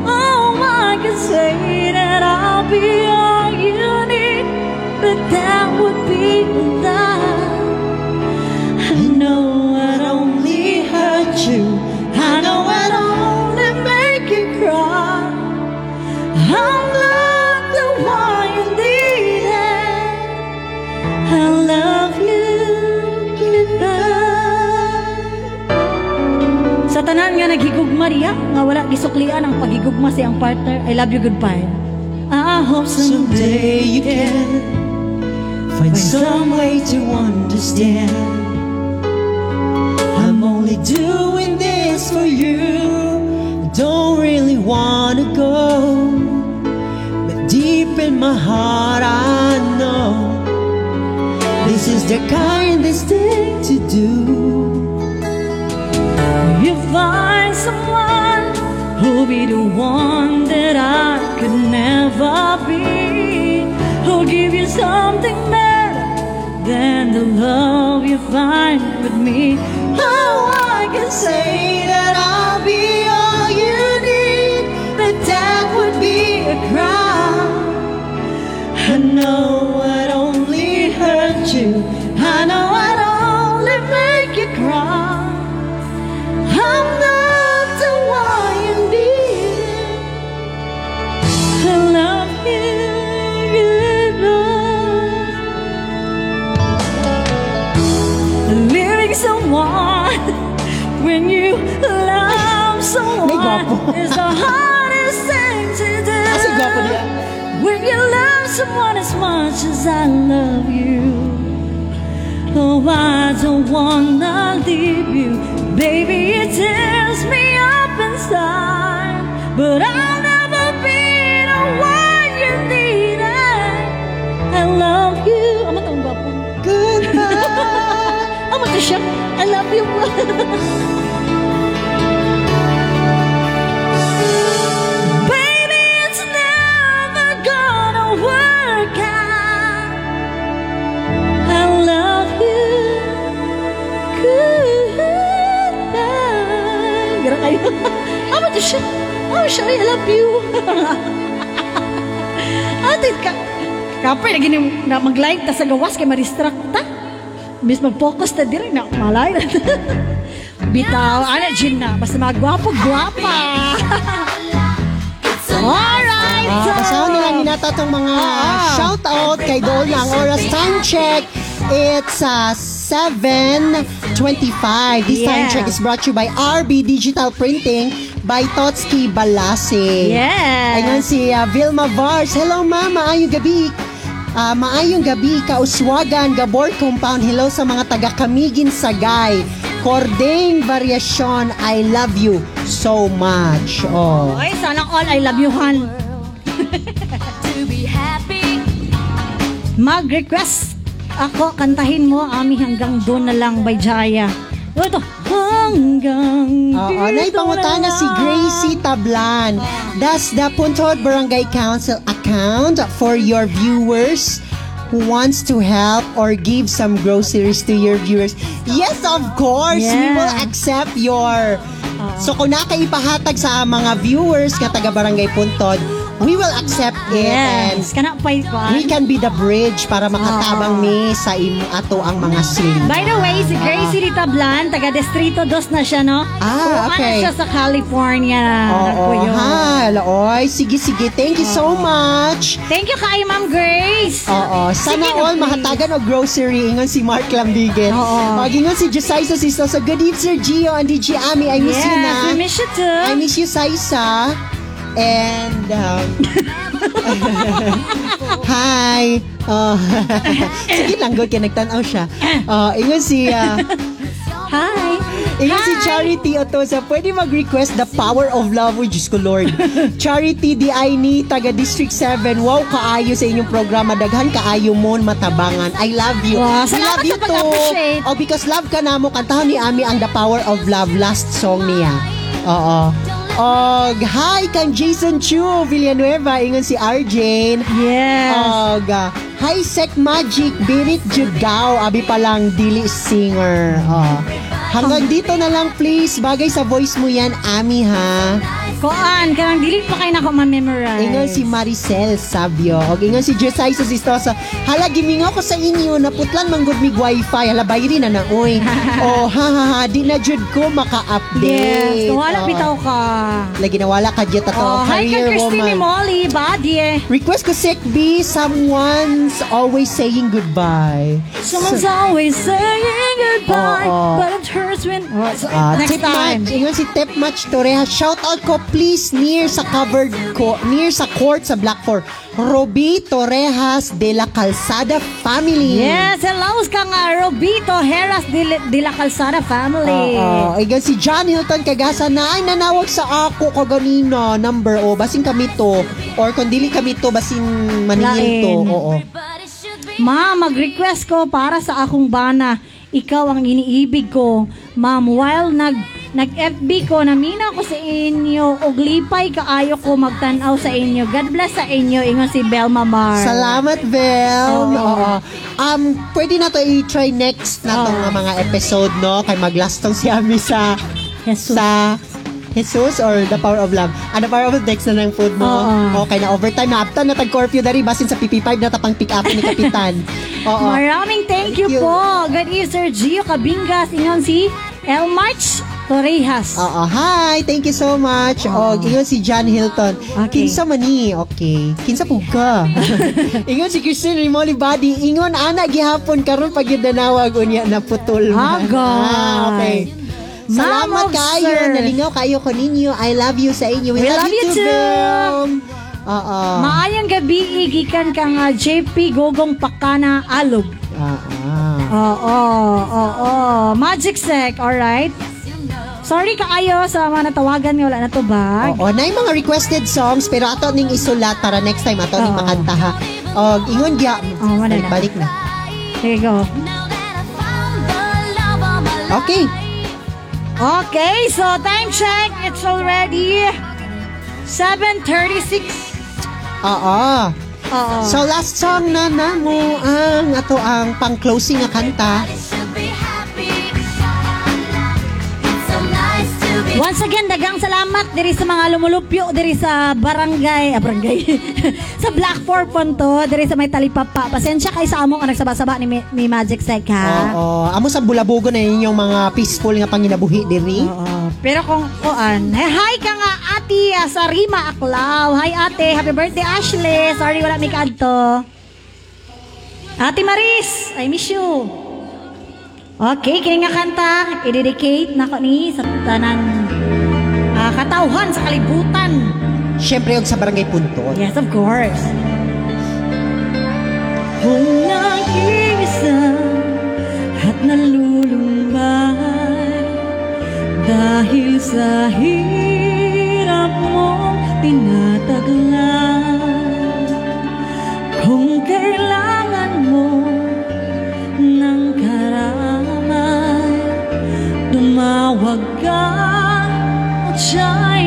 Oh, can say that I'll be all you need, but that would be a lie. I know I'd only hurt you. I know I'd only make you cry. I'm not the one you needed. I love you. Goodbye. Sa tanan nga naghigugma riya, nga wala gisuklian ang pagigugma siyang partner, I love you goodbye. I hope someday you can find some way to understand. I'm only doing this for you. I don't really wanna go. But deep in my heart, I know this is the kindest thing to do. You find someone who'll be the one that I could never be. Who'll give you something better than the love you find with me. Oh, I can say that I'll be all you need, but that would be a crime. I know I'd only hurt you. I know when you love someone is the hardest thing to do. Kasi gwapo niya. When you love someone as much as I love you. Oh, I don't wanna leave you. Baby, it tears me up inside. But I'll never be the one you needed. I love you. Ano tong gwapo? Good to siya. I love you. Ano to siya? Oh, siya, I love you. Ate, ka, kapay, lagi na mag-like ta sa gawas kay ma-distract ta. Bis mag-focus ta dire na malay. Bitaw, ana Jin na, basta magwapo-gwapa. Alright. Ah, kasama nila ninata tong mga shout out kay Dol ng oras time check. It's uh, 7.25. This time Yeah. check is brought to you by RB Digital Printing by Totski Balase. Yes. Ayun si uh, Vilma Vars. Hello ma'am, maayong gabi. Ah, maayong gabi, Kauswagan, Gabor Compound. Hello sa mga taga Kamigin Sagay. Cordeng Variasyon, I love you so much. Oh. Ay, sana all I love you, Han. To be happy. Mag-request ako, kantahin mo, Ami, hanggang doon na lang by Jaya. Ito, hanggang Oo, na dito ipangutana na si. Gracie Tablan. Does the Puntod Barangay Council account for your viewers who wants to help or give some groceries to your viewers? Yes, of course. We Yeah. will accept your... So kung nakaipahatag sa mga viewers nga taga Barangay Puntod, we will accept it and Yes, kana pa'y we can be the bridge para makatabang mi sa imo ato ang mga sin. By the way, si Gracie Rita Blan, taga Distrito 2 na siya, no? Ah, Kuha okay. na siya sa California. Oo, Nagpuyo. ha, Oy, sige, sige. Thank you so much. Thank you kay Ma'am Grace. Oo, sana Sige all please. mahatagan og grocery ingon si Mark Lambigen. Oo. O, ingon si Josiah Sisto. So, good evening, Sir Gio and DJ Ami. I miss yes, you na. we miss you too. I miss you, Saisa. And, um, hi. Oh, sige lang, good kaya nagtanaw siya. Oh, ingon si, ah, Hi. Ingon si. Charity Otosa, pwede mag-request the power of love with Diyos ko Lord. Charity di ay ni taga District 7. Wow, kaayo sa inyong programa. Daghan kaayo mo matabangan. I love you. Wow, We salamat love you sa pag-appreciate. Oh, because love ka na mo. Kantahan ni Ami ang The Power of Love last song niya. Oo. Og, hi kang Jason Chu Villanueva. Ingon si Arjane. Yes. Og, ah, hi Sek Magic, Birit Jugao, abi palang dili singer. Oh. Hanggang dito na lang please, bagay sa voice mo yan, Ami ha. Koan, kanang dili pa kayo na ako ma-memorize. Ingon si Maricel Sabio. Og ingon si Josiah Sistosa. Hala, gimingaw ko sa inyo, naputlan manggod mig wifi. Hala, bayri na na, oy. oh, ha ha ha, di na jud ko maka-update. Yes, wala Oh. bitaw ka. Lagi nawala ka dyan ato, Oh, hi kay career Christine. Molly, body. Request ko Sek B, someone's always saying goodbye. Someone's always saying goodbye, Oo. but it hurts when... Oh, so, Ah, next tip time. match. Ingon si Tip Match Torreja. Shout out ko please near sa covered ko, near sa court sa Black 4. Roby Torrejas de la Calzada family. Yes, hello ka nga, Robito Heras de, la- de la Calzada family. Oo. Ingon si John Hilton Kagasa na ay nanawag sa ako kaganina number o basin kami to or kung dili kami to basin maningil to. Lain. Oo. Ma, mag-request ko para sa akong bana. Ikaw ang iniibig ko. Ma'am, while nag nag-FB ko, namina ko sa inyo, og lipay kaayo ko magtanaw sa inyo. God bless sa inyo, ingon si Belma Mar. Salamat, Bel. Oo. Oo. Um, pwede na to i-try next na tong Oo. mga episode, no? Kay maglastong si Ami sa Jesus. sa Jesus or the power of love? Ah, the power of love next na ng food mo. Oo. Okay na overtime na aptan na tag-curfew dari basin sa PP5 na tapang pick up ni Kapitan. Oo. Maraming thank you, Thank you. po. Good evening, Sir Gio Cabingas. Ingon si El March Torrejas. Oo, hi. Thank you so much. O, ingon si John Hilton. Okay. Kinsa man ni? Okay. Kinsa po ka? ingon si Christine Rimoli Body. Ingon, ana, gihapon karon pag yun nanawag unya na putol. man. Agay. Ah, okay. Salamat Mamog, kayo. sir. Nalingaw kayo ko ninyo. I love you sa inyo. We, We love you too. Bel. Oo. Maayang gabi, igikan ka nga JP Gogong Pakana Alog. Oo. Oo, oo, Magic Sec, alright? Sorry kaayo sa mga natawagan nga wala na to bag. Oo, na yung mga requested songs pero ato ning isulat para next time ato ning Oo. makanta ha. Og ingon gya. Oo, wala na. balik na. Here you go. love Okay. Okay, so time check. It's already 7.36. Oo. Oo. So last song na namo ang ato ang pang-closing nga kanta. Once again, dagang salamat diri sa mga lumulupyo diri sa barangay, ah, barangay. sa Black Four Ponto, diri sa may talipapa. Pasensya kay sa amo nga nagsaba-saba ni, ni Magic Sek ha. Oo. Amo sa bulabugo na inyong mga peaceful nga panginabuhi diri. Oo. Pero kung kuan, hey, hi ka nga ati ah, sa Rima Aklaw. Hi ate, happy birthday Ashley. Sorry wala mi kadto. Ate Maris, I miss you. Okay, kini nga kanta, i-dedicate nako ni sa tanan katawhan sa kalibutan. Syempre og sa barangay Punton. Yes, of course. Kung nag-iisa at nalulumbay dahil sa hirap mo tinataglan Kung kailangan mo ng karamay Tumawag ka at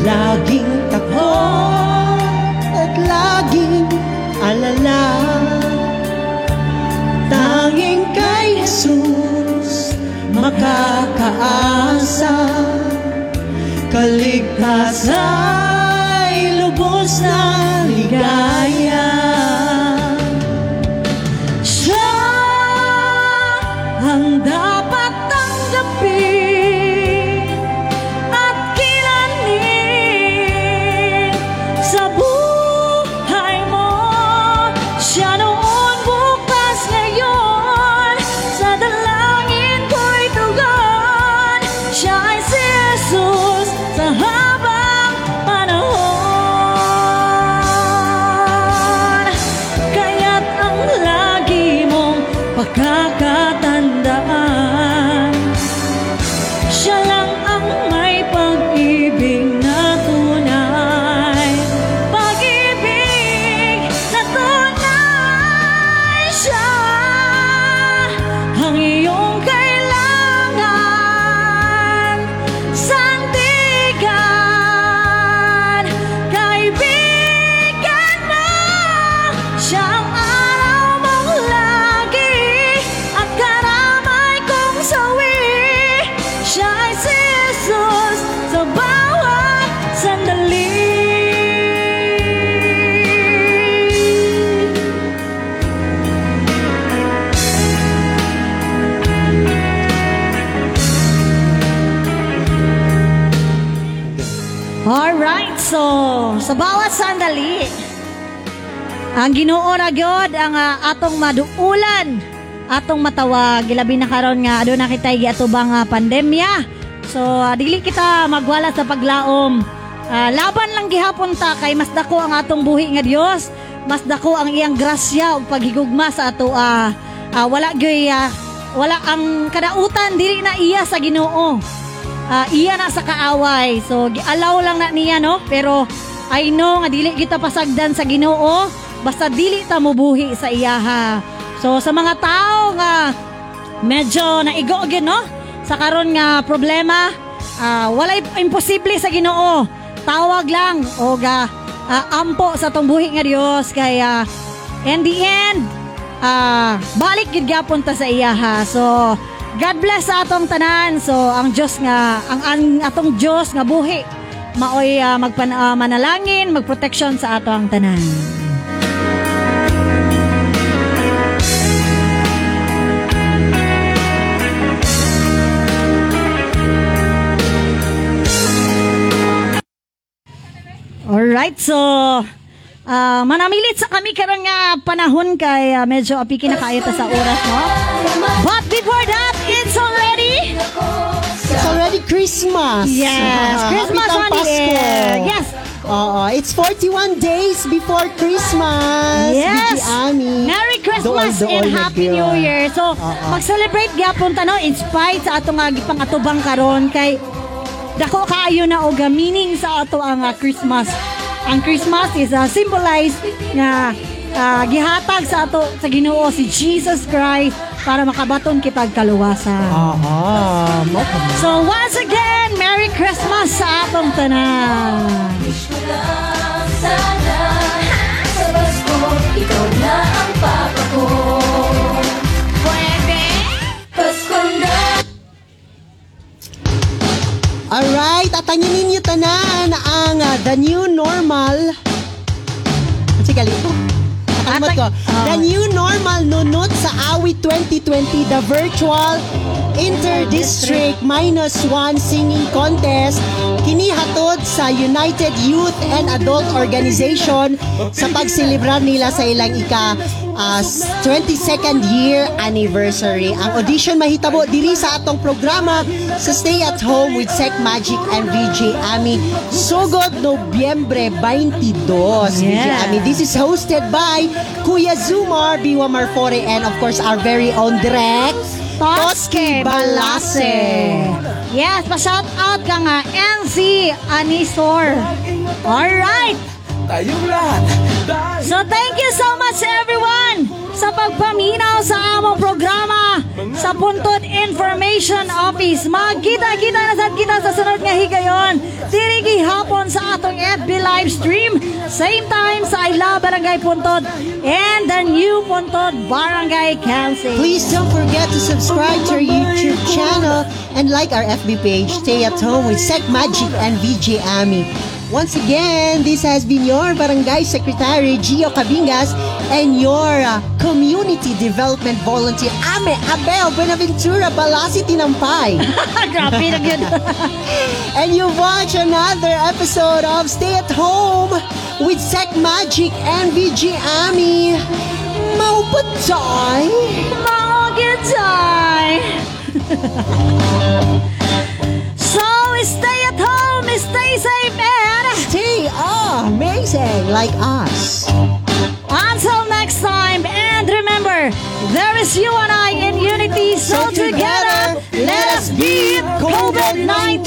Laging takot at laging alala. Tanging kay Jesus makakaasa. Kaligtas ay lubos na ligaya ang Ginoo ra gyud ang ah, atong maduulan, atong matawag gilabi na karon nga aduna kitay giatubang nga pandemya. So ah, dili kita magwala sa paglaom. Ah, laban lang gihapon ta kay mas dako ang atong buhi nga Dios, mas dako ang iyang grasya ug paghigugma sa ato ah, ah, wala gyud ah, wala ang kadautan dili na iya sa Ginoo. Ah, iya na sa kaaway. So, allow lang na niya, no? Pero, I know nga dili kita pasagdan sa ginoo. Basta dili ta mubuhi sa iyaha. So, sa mga tao nga medyo naigo gyud no? Sa karon nga problema, ah, wala imposible sa ginoo. Tawag lang o ga ah, ampo sa tong buhi nga Dios kaya in the end ah balik gid gyapon ta sa iyaha. So, God bless sa atong tanan. So, ang Diyos nga, ang, ang atong Diyos nga buhi, maoy ah, magpan, manalangin, magproteksyon sa ato ang tanan. Alright, so ah, manamilit sa kami karon nga panahon kay ah, medyo apiki na kayo ta sa oras no. But before that, it's already It's already Christmas. yes, Ah, Christmas on. Yes. Oo, it's 41 days before Christmas. Yes. Ami. Merry Christmas Dool, dool, and Happy. New Year. So, mag-celebrate gyapon ta no in spite sa atong nga gipang atubang karon kay dako kaayo na og meaning sa ato ang ah, Christmas. Ang Christmas is uh, symbolize nga ah, gihatag sa ato sa Ginoo si Jesus Christ para makabaton kitag kaluwasan. Man. So once again, Merry Christmas sa atong tanan. Sana sa Pasko, ikaw na ang papa ko. Alright, at tanginin niyo tanan ang ah, the new normal. Sige, kalito. Nakalimutan ko. Ah. The new normal nunot sa AWI 2020, the virtual Inter-District Minus One Singing Contest kinihatod sa United Youth and Adult Organization sa pagselebrar nila sa ilang ika ah, 22nd year anniversary. Ang audition mahitabo diri sa atong programa sa Stay at Home with Sec Magic and VJ Ami Sugod Nobyembre 22. VJ Yeah. Ami. This is hosted by Kuya Zumar, Biwa Marfore, and of course our very own direct Toske Balase. Yes, pa-shout out ka nga NC Anisor. Alright. Tayong lahat. So thank you so much everyone sa pagpaminaw sa among programa sa Puntod Information Office. Magkita-kita na sad kita sa sunod nga higayon. Diri hapon sa atong FB live stream. Same time sa I Love Barangay Puntod and the new Puntod Barangay Council. Please don't forget to subscribe to our YouTube channel and like our FB page. Stay at home with Sec Magic and VJ Ami. Once again, this has been your Barangay Secretary Gio Cabingas and your uh, Community Development Volunteer Ame Abel Buenaventura Balasi Tinampay. Grabe na yun. and you watch another episode of Stay at Home with Sec Magic and VJ Ami. Maupatay! Mga gitay. so, stay at home, stay safe, and Stay amazing like us. until next time. And remember, there is you and I in unity. So, So together, let us beat COVID-19.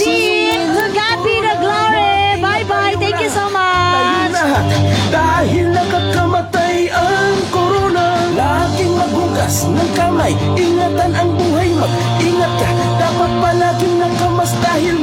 To God be the glory. Bye-bye. Thank you so much. lahat. Dahil nakakamatay ang corona. Laging maghugas ng kamay. Ingatan ang buhay. Mag-ingat ka. Dapat palaging nakamas dahil